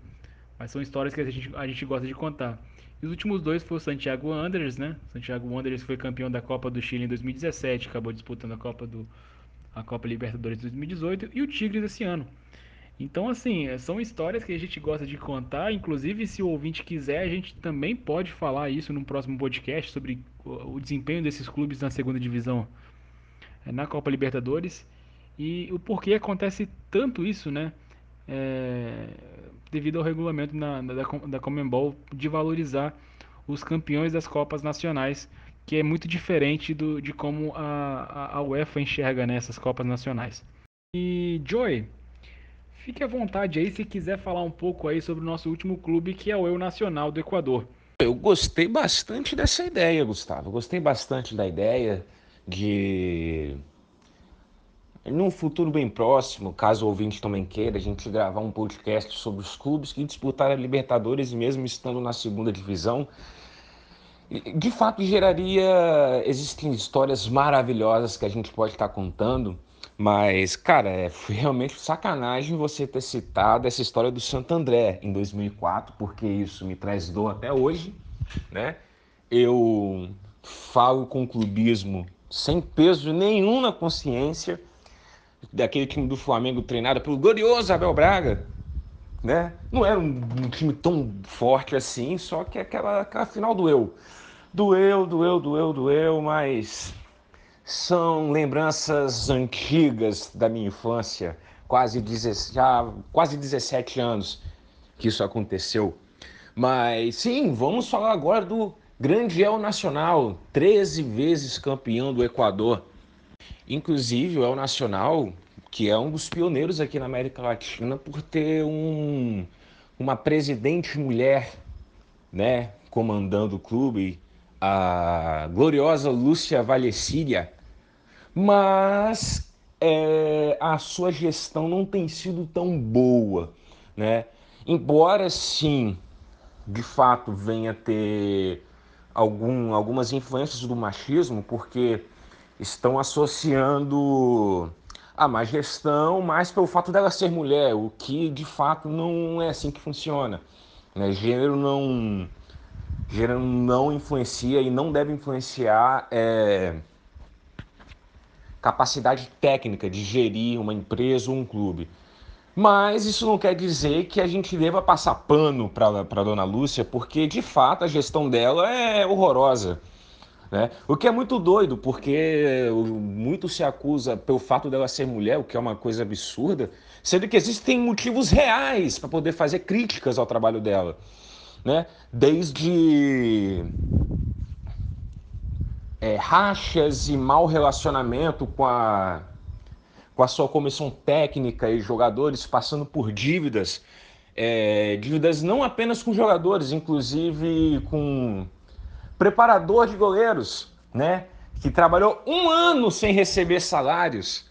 Mas são histórias que a gente, a gente gosta de contar. E os últimos dois foi o Santiago Wanderers, né? Santiago Wanderers foi campeão da Copa do Chile em 2017, acabou disputando a Copa do a Copa Libertadores de 2018 e o Tigres esse ano. Então, assim, são histórias que a gente gosta de contar. Inclusive, se o ouvinte quiser, a gente também pode falar isso no próximo podcast sobre o desempenho desses clubes na segunda divisão é, na Copa Libertadores e o porquê acontece tanto isso, né? É, devido ao regulamento na, da, da Comembol de valorizar os campeões das Copas Nacionais, que é muito diferente do, de como a, a UEFA enxerga nessas né, Copas Nacionais. E Joy, fique à vontade aí se quiser falar um pouco aí sobre o nosso último clube, que é o Eu Nacional do Equador. Eu gostei bastante dessa ideia, Gustavo. gostei bastante da ideia de num futuro bem próximo, caso o ouvinte também queira, a gente gravar um podcast sobre os clubes que disputaram a Libertadores mesmo estando na segunda divisão. De fato, geraria. Existem histórias maravilhosas que a gente pode estar contando Mas, cara, é, realmente sacanagem você ter citado essa história do Santo André em 2004, porque isso me traz dor até hoje, né? Eu falo com clubismo sem peso nenhum na consciência daquele time do Flamengo treinado pelo glorioso Abel Braga, né? Não era um, um time tão forte assim, só que aquela, aquela final doeu. Doeu, doeu, doeu, doeu, mas são lembranças antigas da minha infância, quase, já, quase 17 anos que isso aconteceu. Mas sim, vamos falar agora do grande El Nacional, 13 vezes campeão do Equador. Inclusive, o El Nacional, que é um dos pioneiros aqui na América Latina por ter um, uma presidente mulher, né, comandando o clube, a gloriosa Lúcia Valecília, mas é, a sua gestão não tem sido tão boa, né? Embora sim, de fato, venha ter algum, algumas influências do machismo, porque estão associando a má gestão mais pelo fato dela ser mulher, o que de fato não é assim que funciona. Né? Gênero não gênero não influencia e não deve influenciar é, capacidade técnica de gerir uma empresa ou um clube. Mas isso não quer dizer que a gente deva passar pano para dona Lúcia, porque de fato a gestão dela é horrorosa. Né? O que é muito doido, porque muito se acusa pelo fato dela ser mulher, o que é uma coisa absurda, sendo que existem motivos reais para poder fazer críticas ao trabalho dela. Né? Desde é, rachas e mau relacionamento com a, com a sua comissão técnica e jogadores, passando por dívidas, é, dívidas não apenas com jogadores, inclusive com preparador de goleiros, né? Que trabalhou um ano sem receber salários.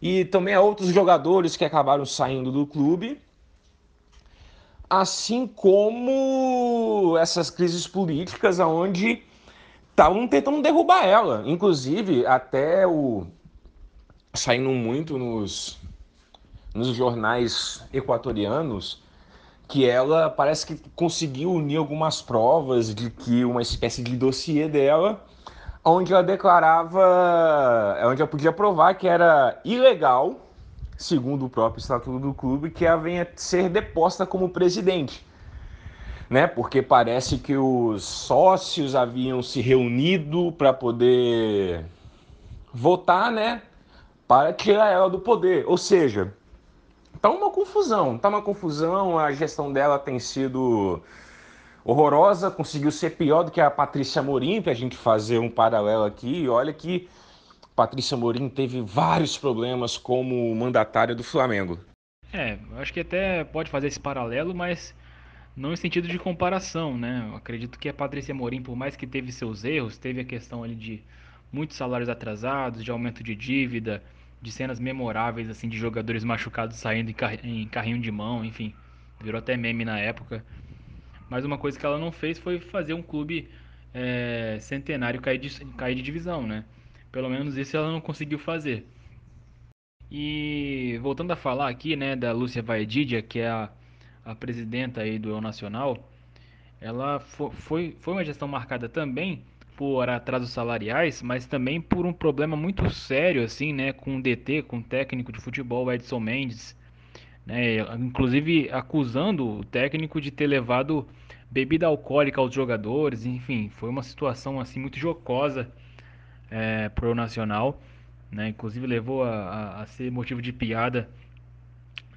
E também há outros jogadores que acabaram saindo do clube. Assim como essas crises políticas onde estavam tentando derrubar ela. Inclusive, até o. saindo muito nos, nos jornais equatorianos, que ela parece que conseguiu unir algumas provas de que uma espécie de dossiê dela, onde ela declarava, onde ela podia provar que era ilegal, segundo o próprio estatuto do clube, que ela venha ser deposta como presidente né? Porque parece que os sócios haviam se reunido para poder votar, né? Para tirar ela do poder. Ou seja, tá uma confusão, tá uma confusão. A gestão dela tem sido horrorosa, conseguiu ser pior do que a Patrícia Morim, para a gente fazer um paralelo aqui. E olha que Patrícia Morim teve vários problemas como mandatária do Flamengo. É, acho que até pode fazer esse paralelo, mas não em sentido de comparação, né? Eu acredito que a Patrícia Morim, por mais que teve seus erros, teve a questão ali de muitos salários atrasados, de aumento de dívida, de cenas memoráveis assim de jogadores machucados saindo em, carrinho de mão, enfim, virou até meme na época. Mas uma coisa que ela não fez foi fazer um clube é, centenário cair de, cair de divisão, né? Pelo menos isso ela não conseguiu fazer. E voltando a falar aqui, né, da Lúcia Vaedidia, que é a a presidenta aí do El Nacional, ela foi, foi uma gestão marcada também por atrasos salariais, mas também por um problema muito sério assim, né, com o DT, com o técnico de futebol Edson Mendes, né, inclusive acusando o técnico de ter levado bebida alcoólica aos jogadores, enfim, foi uma situação assim muito jocosa é, pro Nacional, né, inclusive levou a, a, a ser motivo de piada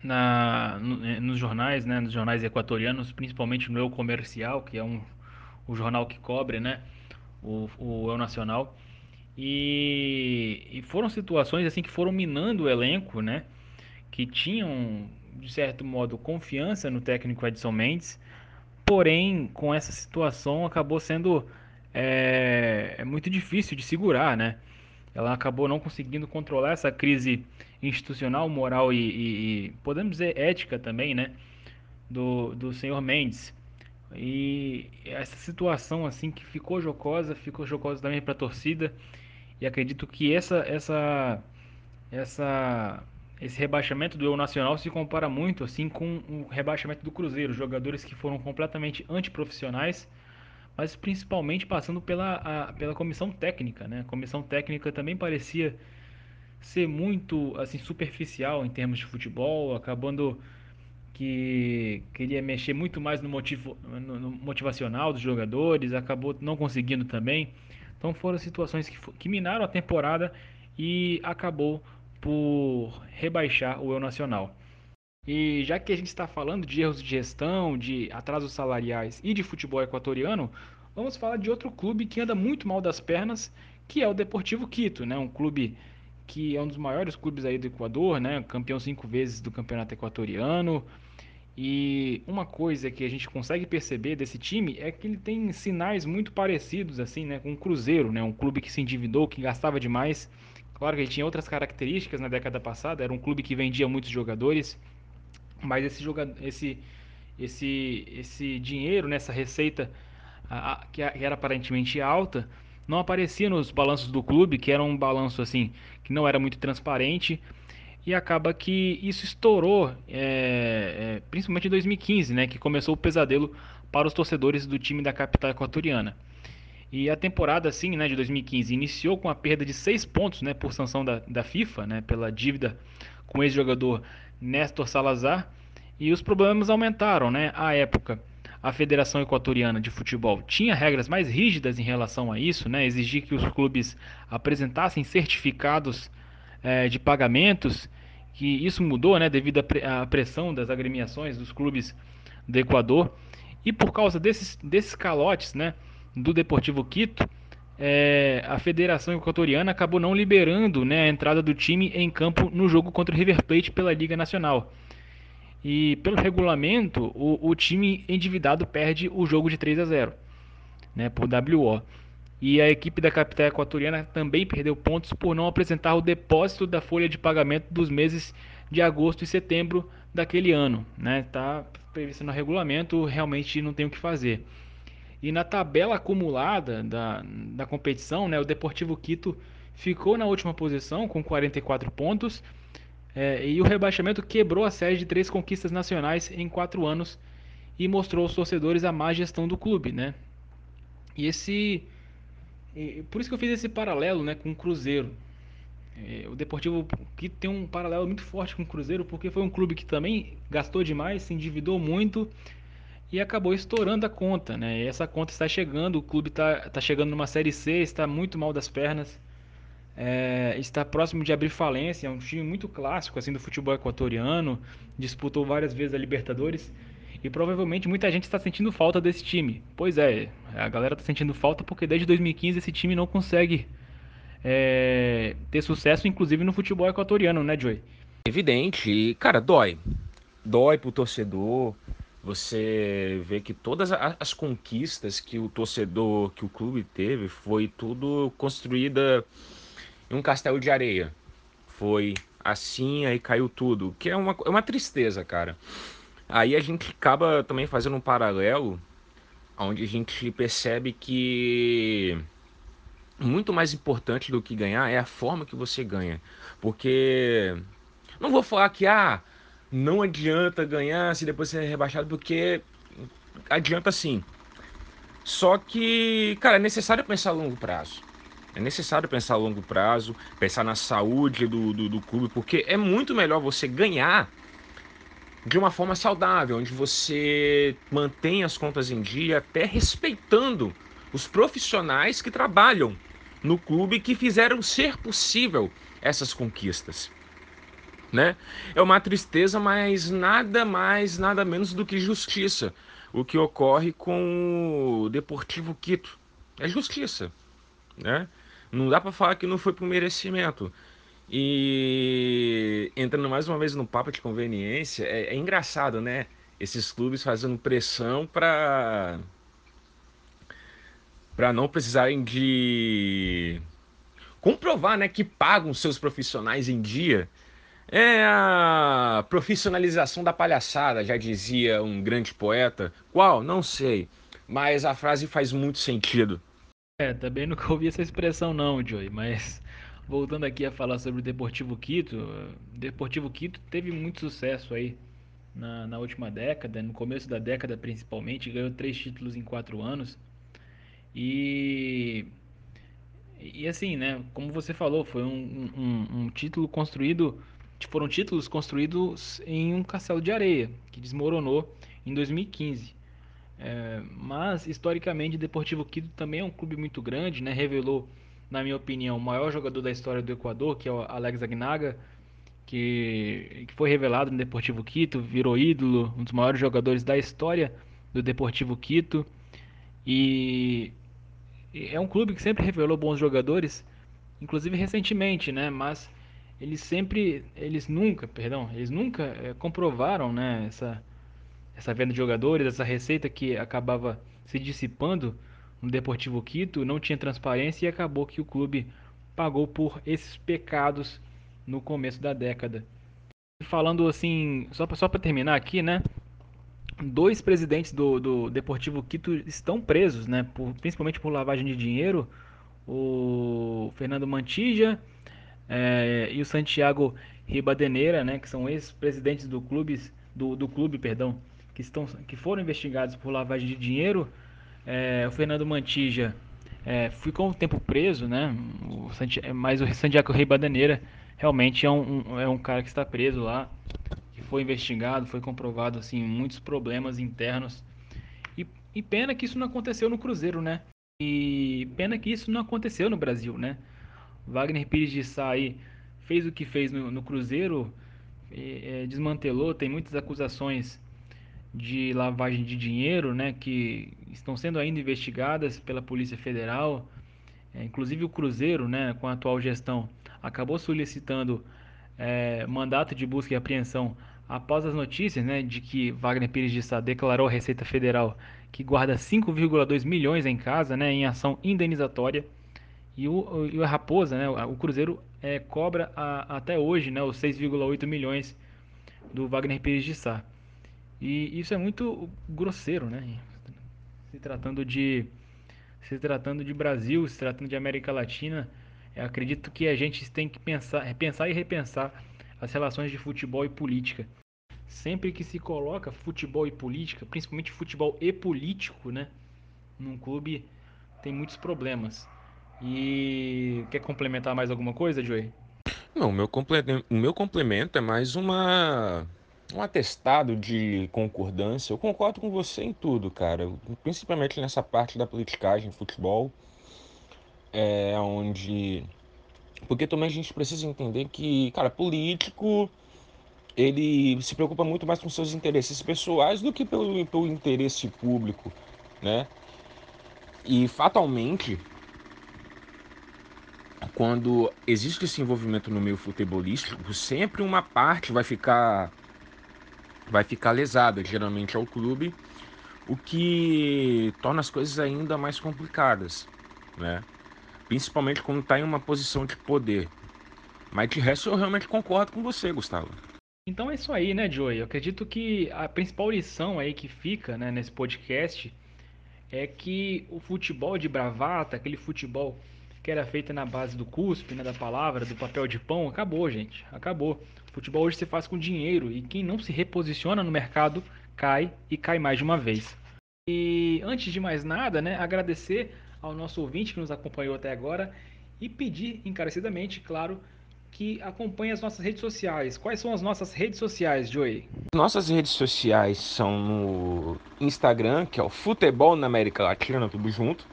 na, no, nos jornais, né, nos jornais equatorianos, principalmente no Eu Comercial, que é um o jornal que cobre, né, o, o Eu Nacional. E, e, foram situações assim que foram minando o elenco, né, que tinham de certo modo confiança no técnico Edson Mendes, porém com essa situação acabou sendo é, é muito difícil de segurar, né? Ela acabou não conseguindo controlar essa crise institucional, moral e, e, e podemos dizer ética também, né, do, do senhor Mendes. E essa situação assim que ficou jocosa, ficou jocosa também para a torcida. E acredito que essa essa essa esse rebaixamento do Eu Nacional se compara muito assim com o rebaixamento do Cruzeiro, jogadores que foram completamente antiprofissionais, mas principalmente passando pela, a, pela comissão técnica, né? A comissão técnica também parecia ser muito assim superficial em termos de futebol, acabando que queria mexer muito mais no, motivo, no, no motivacional dos jogadores, acabou não conseguindo também. Então foram situações que, que minaram a temporada e acabou por rebaixar o Eu Nacional. E já que a gente está falando de erros de gestão, de atrasos salariais e de futebol equatoriano, vamos falar de outro clube que anda muito mal das pernas, que é o Deportivo Quito, né? Um clube que é um dos maiores clubes aí do Equador, né? Campeão cinco vezes do campeonato equatoriano. E uma coisa que a gente consegue perceber desse time é que ele tem sinais muito parecidos assim, né, com o Cruzeiro, né? Um clube que se endividou, que gastava demais Claro que ele tinha outras características na década passada, era um clube que vendia muitos jogadores, mas esse jogador, esse esse esse dinheiro nessa receita a, a, que era aparentemente alta, não aparecia nos balanços do clube, que era um balanço assim que não era muito transparente e acaba que isso estourou, é, é, principalmente em 2015, né, que começou o pesadelo para os torcedores do time da capital equatoriana. E a temporada assim, né, de 2015 iniciou com a perda de seis pontos, né, por sanção da, da FIFA, né, pela dívida com o ex-jogador Néstor Salazar, e os problemas aumentaram, né? À época, a Federação Equatoriana de Futebol tinha regras mais rígidas em relação a isso, né? Exigir que os clubes apresentassem certificados é, de pagamentos, que isso mudou, né, devido à pressão das agremiações dos clubes do Equador. E por causa desses, desses calotes, né, do Deportivo Quito, é, a Federação Equatoriana acabou não liberando né, a entrada do time em campo no jogo contra o River Plate pela Liga Nacional. E pelo regulamento, o, o time endividado perde o jogo de 3 a 0 né, por WO. E a equipe da capital equatoriana também perdeu pontos por não apresentar o depósito da folha de pagamento dos meses de agosto e setembro daquele ano. Está né? Tá previsto no regulamento, realmente não tem o que fazer. E na tabela acumulada da, da competição, né, o Deportivo Quito ficou na última posição com 44 pontos. É, e o rebaixamento quebrou a série de três conquistas nacionais em quatro anos e mostrou aos torcedores a má gestão do clube, né? E esse, e, por isso que eu fiz esse paralelo, né, com o Cruzeiro. É, o Deportivo Quito tem um paralelo muito forte com o Cruzeiro porque foi um clube que também gastou demais, se endividou muito e acabou estourando a conta, né? E essa conta está chegando, o clube está tá chegando numa Série C, está muito mal das pernas, é, está próximo de abrir falência, é um time muito clássico assim do futebol equatoriano, disputou várias vezes a Libertadores e provavelmente muita gente está sentindo falta desse time. Pois é, a galera está sentindo falta porque desde 2015 esse time não consegue é, ter sucesso, inclusive no futebol equatoriano, né, Joey? Evidente, e cara, dói. Dói pro torcedor, você vê que todas as conquistas que o torcedor, que o clube teve, foi tudo construída em um castelo de areia. Foi assim, aí caiu tudo. Que é uma, é uma tristeza, cara. Aí a gente acaba também fazendo um paralelo, onde a gente percebe que muito mais importante do que ganhar é a forma que você ganha. Porque não vou falar que ah, não adianta ganhar se depois ser rebaixado, porque adianta sim. Só que, cara, é necessário pensar a longo prazo. É necessário pensar a longo prazo, pensar na saúde do, do, do clube, porque é muito melhor você ganhar de uma forma saudável, onde você mantém as contas em dia, até respeitando os profissionais que trabalham no clube que fizeram ser possível essas conquistas né? É uma tristeza, mas nada mais, nada menos do que justiça. O que ocorre com o Deportivo Quito é justiça, né? Não dá para falar que não foi por merecimento. E entrando mais uma vez no papo de conveniência, é, é engraçado, né? Esses clubes fazendo pressão para para não precisarem de comprovar, né, que pagam seus profissionais em dia é a profissionalização da palhaçada, já dizia um grande poeta. Qual? Não sei. Mas a frase faz muito sentido. É, também nunca ouvi essa expressão não, Joey, mas voltando aqui a falar sobre o Deportivo Quito, o Deportivo Quito teve muito sucesso aí na, na última década, no começo da década principalmente, ganhou três títulos em quatro anos. E, e assim, né, como você falou, foi um, um, um título construído, foram títulos construídos em um castelo de areia, que desmoronou em 2015. É, mas, historicamente, o Deportivo Quito também é um clube muito grande, né, revelou, na minha opinião, o maior jogador da história do Equador, que é o Alex Agnaga, que, que foi revelado no Deportivo Quito, virou ídolo, um dos maiores jogadores da história do Deportivo Quito. E, é um clube que sempre revelou bons jogadores, inclusive recentemente, né? Mas eles sempre, eles nunca, perdão, eles nunca é, comprovaram, né? Essa, essa venda de jogadores, essa receita que acabava se dissipando no Deportivo Quito, não tinha transparência e acabou que o clube pagou por esses pecados no começo da década. Falando assim, só para só terminar aqui, né? Dois presidentes do, do Deportivo Quito estão presos, né? Por, principalmente por lavagem de dinheiro. O Fernando Mantija é, e o Santiago Ribadeneira, né? Que são ex-presidentes do clube, do, do clube, perdão, que, estão, que foram investigados por lavagem de dinheiro. É, o Fernando Mantija é, ficou um tempo preso, né? O Santiago, mas o Santiago Ribadeneira realmente é um, um, é um cara que está preso lá, que foi investigado, foi comprovado assim muitos problemas internos. E, e pena que isso não aconteceu no Cruzeiro, né? E pena que isso não aconteceu no Brasil, né? Wagner Pires de Sá aí fez o que fez no, no Cruzeiro, é, desmantelou, tem muitas acusações de lavagem de dinheiro, né, que estão sendo ainda investigadas pela Polícia Federal. É, inclusive o Cruzeiro, né, com a atual gestão, acabou solicitando é, mandato de busca e apreensão após as notícias né, de que Wagner Pires de Sá declarou à Receita Federal que guarda 5,2 milhões em casa né, em ação indenizatória. E o, e a Raposa, né, o Cruzeiro, é, cobra a, até hoje né, os 6,8 milhões do Wagner Pires de Sá. E isso é muito grosseiro, né? Se tratando de se tratando de Brasil, se tratando de América Latina, acredito que a gente tem que pensar, pensar e repensar as relações de futebol e política. Sempre que se coloca futebol e política, principalmente futebol e político, né, num clube, tem muitos problemas. E quer complementar mais alguma coisa, Joey? Não, o meu, o meu complemento é mais uma um atestado de concordância. Eu concordo com você em tudo, cara. Principalmente nessa parte da politicagem, futebol, é onde porque também a gente precisa entender que, cara, político ele se preocupa muito mais com seus interesses pessoais do que pelo, pelo interesse público, né? E fatalmente, quando existe esse envolvimento no meio futebolístico, sempre uma parte vai ficar vai ficar lesada, geralmente ao clube, o que torna as coisas ainda mais complicadas, né? Principalmente quando está em uma posição de poder. Mas de resto eu realmente concordo com você, Gustavo. Então é isso aí, né, Joey? Eu acredito que a principal lição aí que fica né, nesse podcast é que o futebol de bravata, aquele futebol que era feito na base do cuspe, né, da palavra, do papel de pão, acabou, gente. Acabou. O futebol hoje se faz com dinheiro e quem não se reposiciona no mercado cai e cai mais de uma vez. E antes de mais nada, né, agradecer ao nosso ouvinte que nos acompanhou até agora e pedir encarecidamente, claro, que acompanhe as nossas redes sociais. Quais são as nossas redes sociais, Joey? Nossas redes sociais são no Instagram, que é o Futebol na América Latina, tudo junto,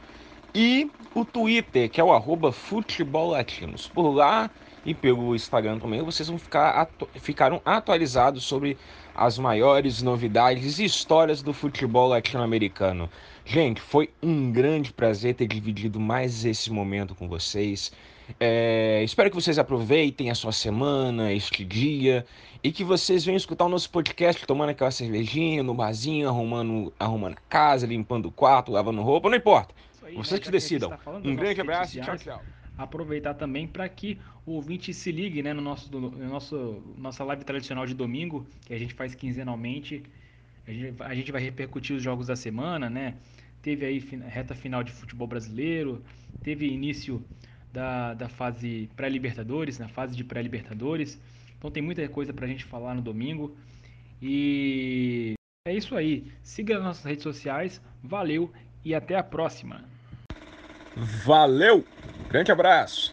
e o Twitter, que é o arroba Futebol Latinos. Por lá e pelo Instagram também, vocês vão ficar atu ficaram atualizados sobre as maiores novidades e histórias do futebol latino-americano. Gente, foi um grande prazer ter dividido mais esse momento com vocês. É, espero que vocês aproveitem a sua semana, este dia, e que vocês venham escutar o nosso podcast tomando aquela cervejinha no barzinho, arrumando, arrumando a casa, limpando o quarto, lavando roupa, não importa. Vocês né, que decidam. Tá um grande abraço e tchau, tchau aproveitar também para que o ouvinte se ligue né, no nosso, no nosso nossa live tradicional de domingo, que a gente faz quinzenalmente. A gente, a gente vai repercutir os jogos da semana, né? Teve aí reta final de futebol brasileiro, teve início da, da fase pré-Libertadores, na fase de pré-Libertadores. Então tem muita coisa pra gente falar no domingo. E é isso aí. Siga nas nossas redes sociais. Valeu e até a próxima. Valeu! Grande abraço!